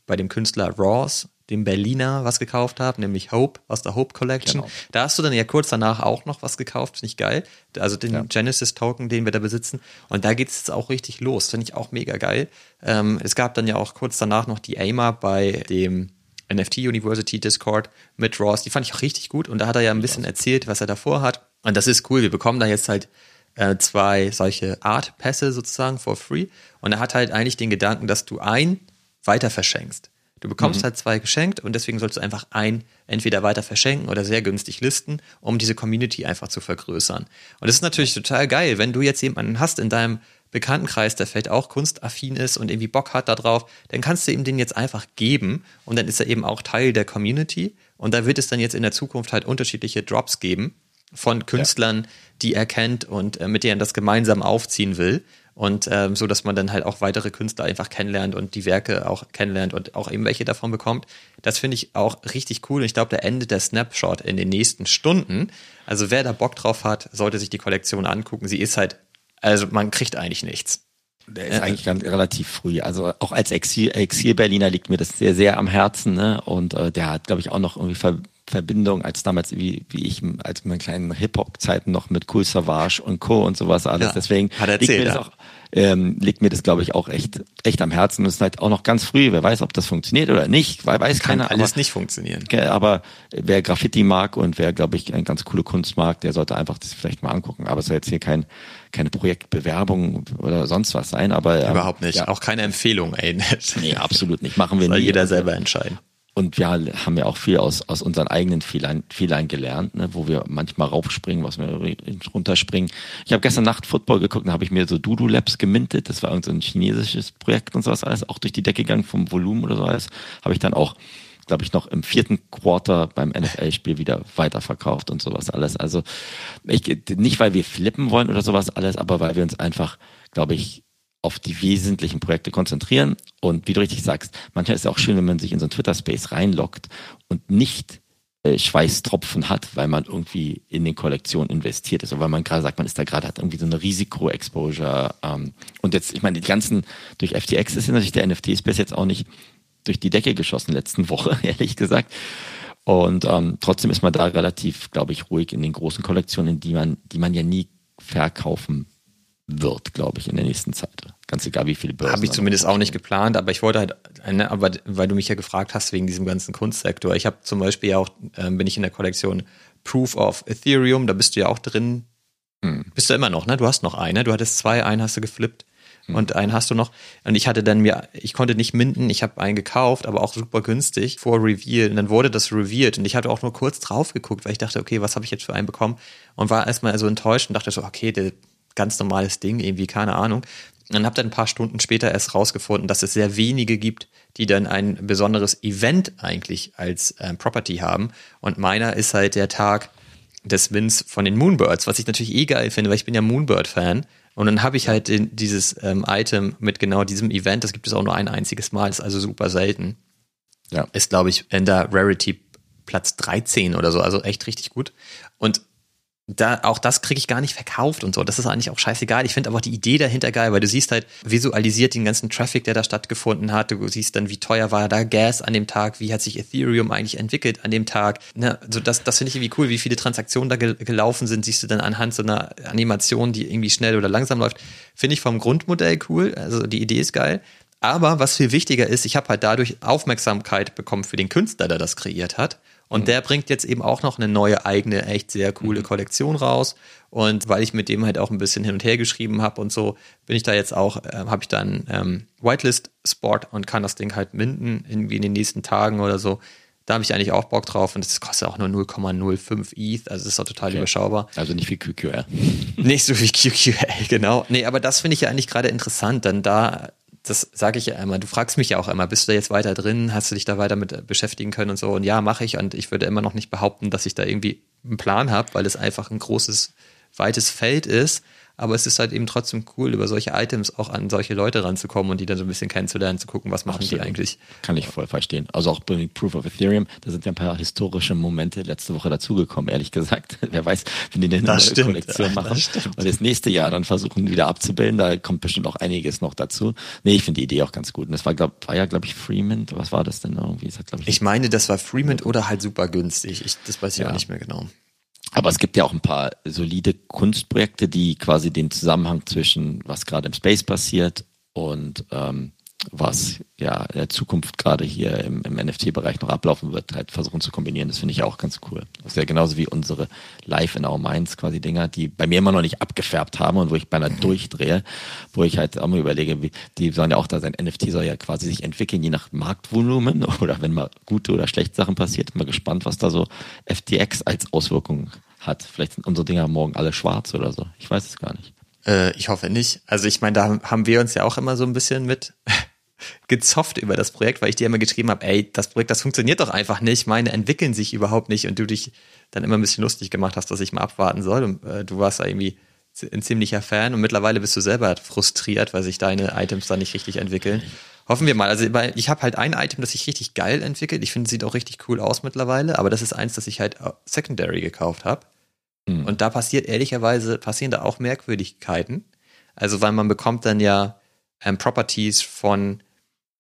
bei dem Künstler Ross, dem Berliner, was gekauft habe, nämlich Hope aus der Hope Collection. Genau. Da hast du dann ja kurz danach auch noch was gekauft, finde ich geil. Also den ja. Genesis Token, den wir da besitzen. Und da geht es jetzt auch richtig los, finde ich auch mega geil. Ähm, es gab dann ja auch kurz danach noch die AIMA bei dem NFT University Discord mit Ross. Die fand ich auch richtig gut. Und da hat er ja ein bisschen erzählt, was er davor hat. Und das ist cool. Wir bekommen da jetzt halt äh, zwei solche Art-Pässe sozusagen for free. Und er hat halt eigentlich den Gedanken, dass du ein weiter verschenkst. Du bekommst mhm. halt zwei geschenkt und deswegen sollst du einfach ein entweder weiter verschenken oder sehr günstig listen, um diese Community einfach zu vergrößern. Und das ist natürlich total geil, wenn du jetzt jemanden hast in deinem Bekanntenkreis, der vielleicht auch kunstaffin ist und irgendwie Bock hat darauf, dann kannst du ihm den jetzt einfach geben und dann ist er eben auch Teil der Community und da wird es dann jetzt in der Zukunft halt unterschiedliche Drops geben von Künstlern, ja. die er kennt und äh, mit denen er das gemeinsam aufziehen will und ähm, so, dass man dann halt auch weitere Künstler einfach kennenlernt und die Werke auch kennenlernt und auch eben welche davon bekommt. Das finde ich auch richtig cool. Und ich glaube, der Ende der Snapshot in den nächsten Stunden. Also wer da Bock drauf hat, sollte sich die Kollektion angucken. Sie ist halt, also man kriegt eigentlich nichts. Der ist eigentlich ganz relativ früh. Also auch als Exil-Berliner Exil liegt mir das sehr, sehr am Herzen. Ne? Und äh, der hat, glaube ich, auch noch irgendwie ver Verbindung als damals, wie, wie ich als meinen kleinen Hip-Hop-Zeiten noch mit Cool Savage und Co. und sowas alles. Ja, Deswegen hat erzählt, liegt mir das auch, ähm, liegt mir das, glaube ich, auch echt, echt am Herzen. Und es ist halt auch noch ganz früh. Wer weiß, ob das funktioniert oder nicht, weil weiß Kann keiner. alles aber, nicht funktionieren. Aber wer Graffiti mag und wer, glaube ich, eine ganz coole Kunst mag, der sollte einfach das vielleicht mal angucken. Aber es soll jetzt hier kein, keine Projektbewerbung oder sonst was sein. Aber ähm, überhaupt nicht. Ja. Auch keine Empfehlung, ey. nee, absolut nicht. Machen wir Soll nie. jeder selber entscheiden. Und wir haben ja auch viel aus, aus unseren eigenen Fehlern, Fehlern gelernt, ne, wo wir manchmal raufspringen, was wir runterspringen. Ich habe gestern Nacht Football geguckt, da habe ich mir so Dudu Labs gemintet. Das war irgendein so chinesisches Projekt und sowas alles, auch durch die Decke gegangen vom Volumen oder so alles. Habe ich dann auch, glaube ich, noch im vierten Quarter beim NFL-Spiel wieder weiterverkauft und sowas alles. Also ich, nicht, weil wir flippen wollen oder sowas alles, aber weil wir uns einfach, glaube ich, auf die wesentlichen Projekte konzentrieren. Und wie du richtig sagst, manchmal ist es auch schön, wenn man sich in so einen Twitter-Space reinlockt und nicht äh, Schweißtropfen hat, weil man irgendwie in den Kollektionen investiert ist. Oder weil man gerade sagt, man ist da gerade, hat irgendwie so eine Risiko-Exposure. Ähm, und jetzt, ich meine, die ganzen, durch FTX ist ja natürlich der NFT-Space jetzt auch nicht durch die Decke geschossen letzten Woche, ehrlich gesagt. Und ähm, trotzdem ist man da relativ, glaube ich, ruhig in den großen Kollektionen, die man, die man ja nie verkaufen wird, glaube ich, in der nächsten Zeit. Ganz egal, wie viele Börsen. Habe ich zumindest auch nicht geplant, aber ich wollte halt, eine, aber weil du mich ja gefragt hast wegen diesem ganzen Kunstsektor. Ich habe zum Beispiel auch, äh, bin ich in der Kollektion Proof of Ethereum, da bist du ja auch drin. Hm. Bist du immer noch, ne? Du hast noch eine, du hattest zwei, einen hast du geflippt hm. und einen hast du noch. Und ich hatte dann mir, ich konnte nicht minden, ich habe einen gekauft, aber auch super günstig vor Reveal. Und dann wurde das revealed und ich hatte auch nur kurz drauf geguckt, weil ich dachte, okay, was habe ich jetzt für einen bekommen? Und war erstmal so enttäuscht und dachte so, okay, der ganz normales Ding, irgendwie, keine Ahnung. Und dann habe dann ein paar Stunden später erst rausgefunden, dass es sehr wenige gibt, die dann ein besonderes Event eigentlich als ähm, Property haben. Und meiner ist halt der Tag des Wins von den Moonbirds, was ich natürlich eh geil finde, weil ich bin ja Moonbird-Fan. Und dann habe ich halt den, dieses ähm, Item mit genau diesem Event, das gibt es auch nur ein einziges Mal, ist also super selten. Ja. Ist, glaube ich, in der Rarity Platz 13 oder so, also echt richtig gut. Und da, auch das kriege ich gar nicht verkauft und so. Das ist eigentlich auch scheißegal. Ich finde aber die Idee dahinter geil, weil du siehst halt visualisiert den ganzen Traffic, der da stattgefunden hat. Du siehst dann, wie teuer war da Gas an dem Tag, wie hat sich Ethereum eigentlich entwickelt an dem Tag. Ne? Also das, das finde ich irgendwie cool, wie viele Transaktionen da gel gelaufen sind, siehst du dann anhand so einer Animation, die irgendwie schnell oder langsam läuft. Finde ich vom Grundmodell cool. Also die Idee ist geil. Aber was viel wichtiger ist, ich habe halt dadurch Aufmerksamkeit bekommen für den Künstler, der das kreiert hat. Und mhm. der bringt jetzt eben auch noch eine neue eigene, echt sehr coole mhm. Kollektion raus. Und weil ich mit dem halt auch ein bisschen hin und her geschrieben habe und so, bin ich da jetzt auch, äh, habe ich dann ähm, Whitelist Sport und kann das Ding halt minden, irgendwie in den nächsten Tagen oder so. Da habe ich eigentlich auch Bock drauf und das kostet auch nur 0,05 ETH, also das ist auch total okay. überschaubar. Also nicht wie QQL. Nicht so wie QQL, genau. Nee, aber das finde ich ja eigentlich gerade interessant, dann da das sage ich ja immer. Du fragst mich ja auch immer, bist du da jetzt weiter drin? Hast du dich da weiter mit äh, beschäftigen können und so? Und ja, mache ich. Und ich würde immer noch nicht behaupten, dass ich da irgendwie einen Plan habe, weil es einfach ein großes, weites Feld ist. Aber es ist halt eben trotzdem cool, über solche Items auch an solche Leute ranzukommen und die dann so ein bisschen kennenzulernen, zu gucken, was machen Absolut. die eigentlich. Kann ich voll verstehen. Also auch bei Proof of Ethereum, da sind ja ein paar historische Momente letzte Woche dazugekommen, ehrlich gesagt. Wer weiß, wenn die denn eine stimmt. Kollektion machen das und das nächste Jahr dann versuchen wieder abzubilden, da kommt bestimmt auch einiges noch dazu. Nee, ich finde die Idee auch ganz gut. Und das war, glaub, war ja, glaube ich, Freeman. Was war das denn irgendwie? Das hat, ich, ich meine, das war Freeman oder halt super günstig. Ich, das weiß ich ja. auch nicht mehr genau. Aber es gibt ja auch ein paar solide Kunstprojekte, die quasi den Zusammenhang zwischen was gerade im Space passiert und ähm, was ja in der Zukunft gerade hier im, im NFT-Bereich noch ablaufen wird, halt versuchen zu kombinieren. Das finde ich auch ganz cool. Das ist ja genauso wie unsere Live in Our Minds quasi Dinger, die bei mir immer noch nicht abgefärbt haben und wo ich beinahe durchdrehe, wo ich halt auch mal überlege, wie, die sollen ja auch da sein NFT soll ja quasi sich entwickeln, je nach Marktvolumen oder wenn mal gute oder schlechte Sachen passiert. Mal gespannt, was da so FTX als Auswirkung hat. Vielleicht sind unsere Dinger morgen alle schwarz oder so. Ich weiß es gar nicht. Äh, ich hoffe nicht. Also ich meine, da haben wir uns ja auch immer so ein bisschen mit gezofft über das Projekt, weil ich dir immer geschrieben habe, ey, das Projekt, das funktioniert doch einfach nicht, meine entwickeln sich überhaupt nicht und du dich dann immer ein bisschen lustig gemacht hast, dass ich mal abwarten soll und äh, du warst da irgendwie ein ziemlicher Fan und mittlerweile bist du selber frustriert, weil sich deine Items da nicht richtig entwickeln. Hoffen wir mal. Also ich habe halt ein Item, das sich richtig geil entwickelt. Ich finde, sieht auch richtig cool aus mittlerweile, aber das ist eins, das ich halt Secondary gekauft habe. Mhm. Und da passiert ehrlicherweise, passieren da auch Merkwürdigkeiten. Also weil man bekommt dann ja ähm, Properties von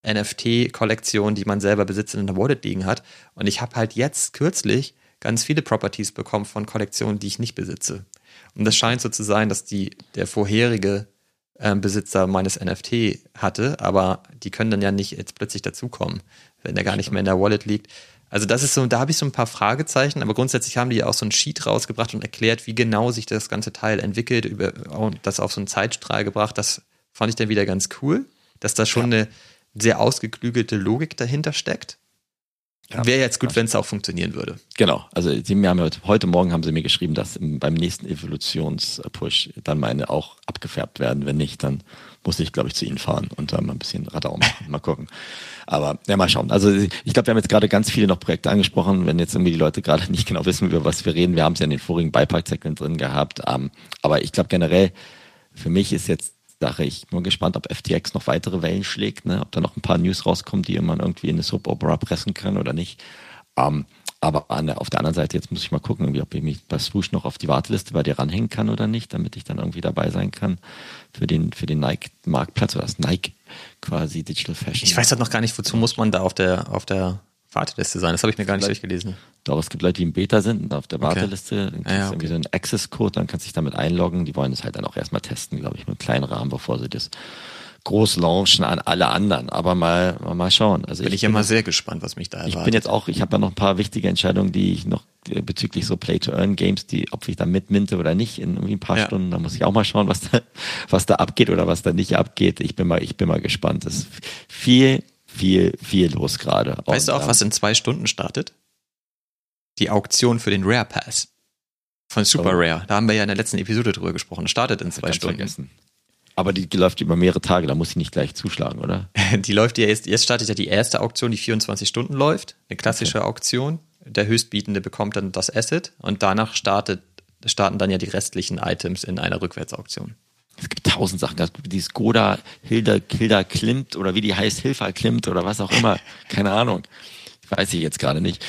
NFT-Kollektionen, die man selber besitzt in der Wallet liegen hat. Und ich habe halt jetzt kürzlich ganz viele Properties bekommen von Kollektionen, die ich nicht besitze. Und das scheint so zu sein, dass die, der vorherige äh, Besitzer meines NFT hatte, aber die können dann ja nicht jetzt plötzlich dazukommen, wenn der gar nicht mehr in der Wallet liegt. Also das ist so, da habe ich so ein paar Fragezeichen, aber grundsätzlich haben die ja auch so ein Sheet rausgebracht und erklärt, wie genau sich das ganze Teil entwickelt, über, und das auf so einen Zeitstrahl gebracht. Das fand ich dann wieder ganz cool, dass da schon ja. eine sehr ausgeklügelte Logik dahinter steckt. Ja, Wäre jetzt gut, wenn es auch funktionieren würde. Genau. Also sie haben heute, heute Morgen haben sie mir geschrieben, dass im, beim nächsten Evolutionspush dann meine auch abgefärbt werden. Wenn nicht, dann muss ich, glaube ich, zu ihnen fahren und dann mal ein bisschen Radau machen. Mal gucken. Aber ja, mal schauen. Also ich glaube, wir haben jetzt gerade ganz viele noch Projekte angesprochen. Wenn jetzt irgendwie die Leute gerade nicht genau wissen, über was wir reden, wir haben es ja in den vorigen Beipackzetteln drin gehabt. Ähm, aber ich glaube generell, für mich ist jetzt Sache. Ich bin gespannt, ob FTX noch weitere Wellen schlägt, ne? ob da noch ein paar News rauskommen, die man irgendwie in eine Soap Opera pressen kann oder nicht. Ähm, aber an auf der anderen Seite, jetzt muss ich mal gucken, irgendwie, ob ich mich bei Swoosh noch auf die Warteliste bei dir ranhängen kann oder nicht, damit ich dann irgendwie dabei sein kann für den, für den Nike-Marktplatz oder das Nike quasi Digital Fashion. Ich weiß halt noch gar nicht, wozu muss man da auf der, auf der Warteliste sein. Das habe ich mir gar nicht durchgelesen. Doch, es gibt Leute, die im Beta sind auf der Warteliste. Okay. Dann kriegst du ja, okay. irgendwie so einen Access-Code, dann kannst du dich damit einloggen. Die wollen das halt dann auch erstmal testen, glaube ich, mit kleinen Rahmen, bevor sie das groß launchen an alle anderen. Aber mal, mal schauen. Also bin ich, ich bin immer sehr gespannt, was mich da erwartet. Ich bin jetzt auch, ich habe ja noch ein paar wichtige Entscheidungen, die ich noch bezüglich so Play-to-Earn-Games, die, ob ich da mitminte oder nicht in irgendwie ein paar ja. Stunden, da muss ich auch mal schauen, was da, was da abgeht oder was da nicht abgeht. Ich bin mal, ich bin mal gespannt. Das ist viel viel, viel los gerade. Weißt du auch, was in zwei Stunden startet? Die Auktion für den Rare Pass von Super oh. Rare. Da haben wir ja in der letzten Episode drüber gesprochen. Startet in zwei Stunden. Vergessen. Aber die, läuft über mehrere Tage, da muss ich nicht gleich zuschlagen, oder? die läuft ja jetzt, jetzt startet ja die erste Auktion, die 24 Stunden läuft. Eine klassische okay. Auktion. Der Höchstbietende bekommt dann das Asset und danach startet, starten dann ja die restlichen Items in einer Rückwärtsauktion. Es gibt tausend Sachen. Die Skoda Hilda, Hilda Klimt oder wie die heißt, Hilfa Klimt oder was auch immer. Keine Ahnung. Weiß ich jetzt gerade nicht.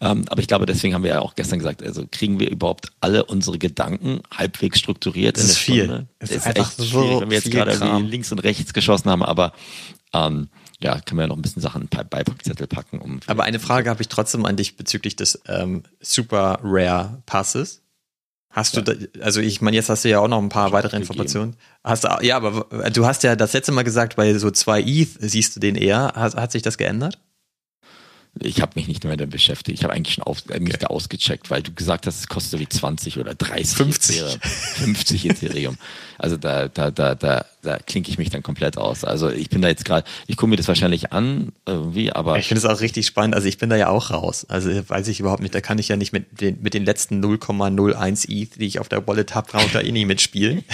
Ähm, aber ich glaube, deswegen haben wir ja auch gestern gesagt, also kriegen wir überhaupt alle unsere Gedanken halbwegs strukturiert das in der ist viel. Stunde. Das ist, ist einfach so viel, wenn wir jetzt gerade links und rechts geschossen haben, aber ähm, ja, können wir ja noch ein bisschen Sachen bei Beipackzettel packen. Um aber eine Frage habe ich trotzdem an dich bezüglich des ähm, Super Rare Passes. Hast ja. du, da, also ich meine, jetzt hast du ja auch noch ein paar weitere Informationen. Hast du, ja, aber du hast ja das letzte Mal gesagt, bei so zwei ETH siehst du den eher. Hat, hat sich das geändert? Ich habe mich nicht mehr damit beschäftigt. Ich habe eigentlich schon auf, äh, mich da ausgecheckt, weil du gesagt hast, es kostet wie 20 oder 30 50. Ethereum. 50 Ethereum. Also da, da, da, da, da klinke ich mich dann komplett aus. Also ich bin da jetzt gerade, ich gucke mir das wahrscheinlich an, irgendwie, aber. Ich finde es auch richtig spannend. Also ich bin da ja auch raus. Also weiß ich überhaupt nicht, da kann ich ja nicht mit den, mit den letzten 0,01 ETH, die ich auf der Wallet habe, da eh nicht mitspielen.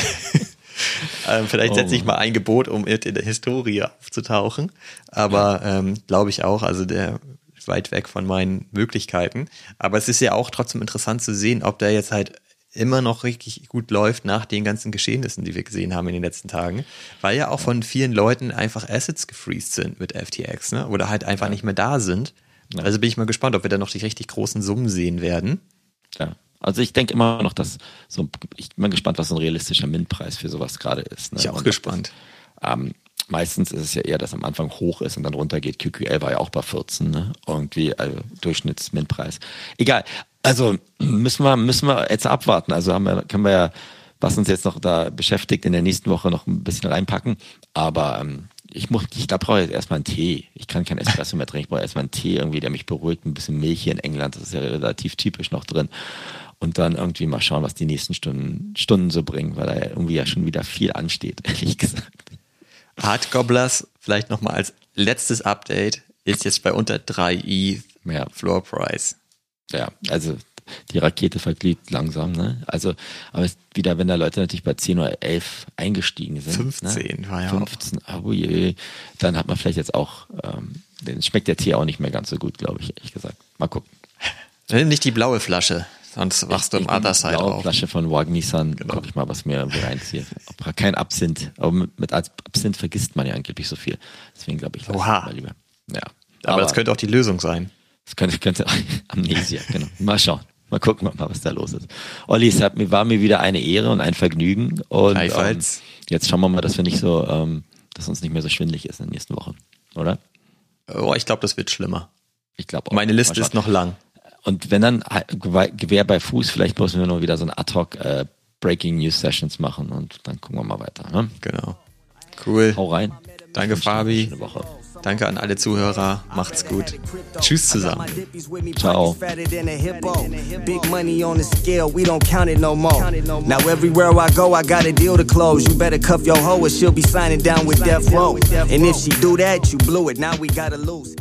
ähm, vielleicht setze ich oh. mal ein Gebot, um in der Historie aufzutauchen. Aber ähm, glaube ich auch, also der weit weg von meinen Möglichkeiten. Aber es ist ja auch trotzdem interessant zu sehen, ob der jetzt halt immer noch richtig gut läuft nach den ganzen Geschehnissen, die wir gesehen haben in den letzten Tagen, weil ja auch von vielen Leuten einfach Assets gefreezed sind mit FTX, ne? Oder halt einfach ja. nicht mehr da sind. Also bin ich mal gespannt, ob wir da noch die richtig großen Summen sehen werden. Ja. Also ich denke immer noch, dass so, ich bin gespannt, was so ein realistischer Mintpreis für sowas gerade ist. Ne? Ich auch gespannt. Das, ähm, meistens ist es ja eher, dass am Anfang hoch ist und dann runter geht. QQL war ja auch bei 14, ne? Irgendwie also Durchschnittsmintpreis. Egal. Also müssen wir, müssen wir jetzt abwarten. Also haben wir, können wir ja, was uns jetzt noch da beschäftigt, in der nächsten Woche noch ein bisschen reinpacken. Aber ähm, ich muss, ich glaube, brauche jetzt erstmal einen Tee. Ich kann kein Espresso mehr trinken. Ich brauche erstmal einen Tee irgendwie, der mich beruhigt. Ein bisschen Milch hier in England. Das ist ja relativ typisch noch drin. Und dann irgendwie mal schauen, was die nächsten Stunden, Stunden so bringen, weil da irgendwie ja schon wieder viel ansteht, ehrlich gesagt. Hard Gobblers, vielleicht nochmal als letztes Update, ist jetzt bei unter 3 ETH mehr Floor Price. Ja, also die Rakete verglüht langsam, ne? Also, aber wieder, wenn da Leute natürlich bei 10 oder 11 eingestiegen sind. 15 ne? war ja 15, auch. Oh je, dann hat man vielleicht jetzt auch, ähm, dann schmeckt der Tee auch nicht mehr ganz so gut, glaube ich, ehrlich gesagt. Mal gucken. Nicht die blaue Flasche. Sonst wachst du im Other Side auf. Flasche von Wag Nissan, genau. guck ich mal, was mir reinzieht. Kein Absinth. Aber mit, Absinth vergisst man ja angeblich so viel. Deswegen glaube ich, Oha. mal lieber. Ja. Aber, Aber, das könnte auch die Lösung sein. Das könnte, könnte Amnesia, genau. Mal schauen. Mal gucken, mal, was da los ist. Olli, es hat, war mir wieder eine Ehre und ein Vergnügen. Und ähm, jetzt schauen wir mal, dass wir nicht so, ähm, dass uns nicht mehr so schwindlig ist in den nächsten Wochen, oder? Oh, ich glaube, das wird schlimmer. Ich glaube auch. Meine Liste ist noch lang. Und wenn dann Gewehr bei Fuß, vielleicht müssen wir nur wieder so ein Ad-Hoc äh, Breaking News Sessions machen und dann gucken wir mal weiter. Ne? Genau. Cool. Hau rein. Danke, Fabi. Danke an alle Zuhörer. Macht's gut. Tschüss zusammen. Ciao. Big money on the scale, we don't count it no more. Now everywhere I go, I got a deal to close. You better cuff your hoe or she'll be signing down with Death Row. And if she do that, you blew it. Now we gotta lose.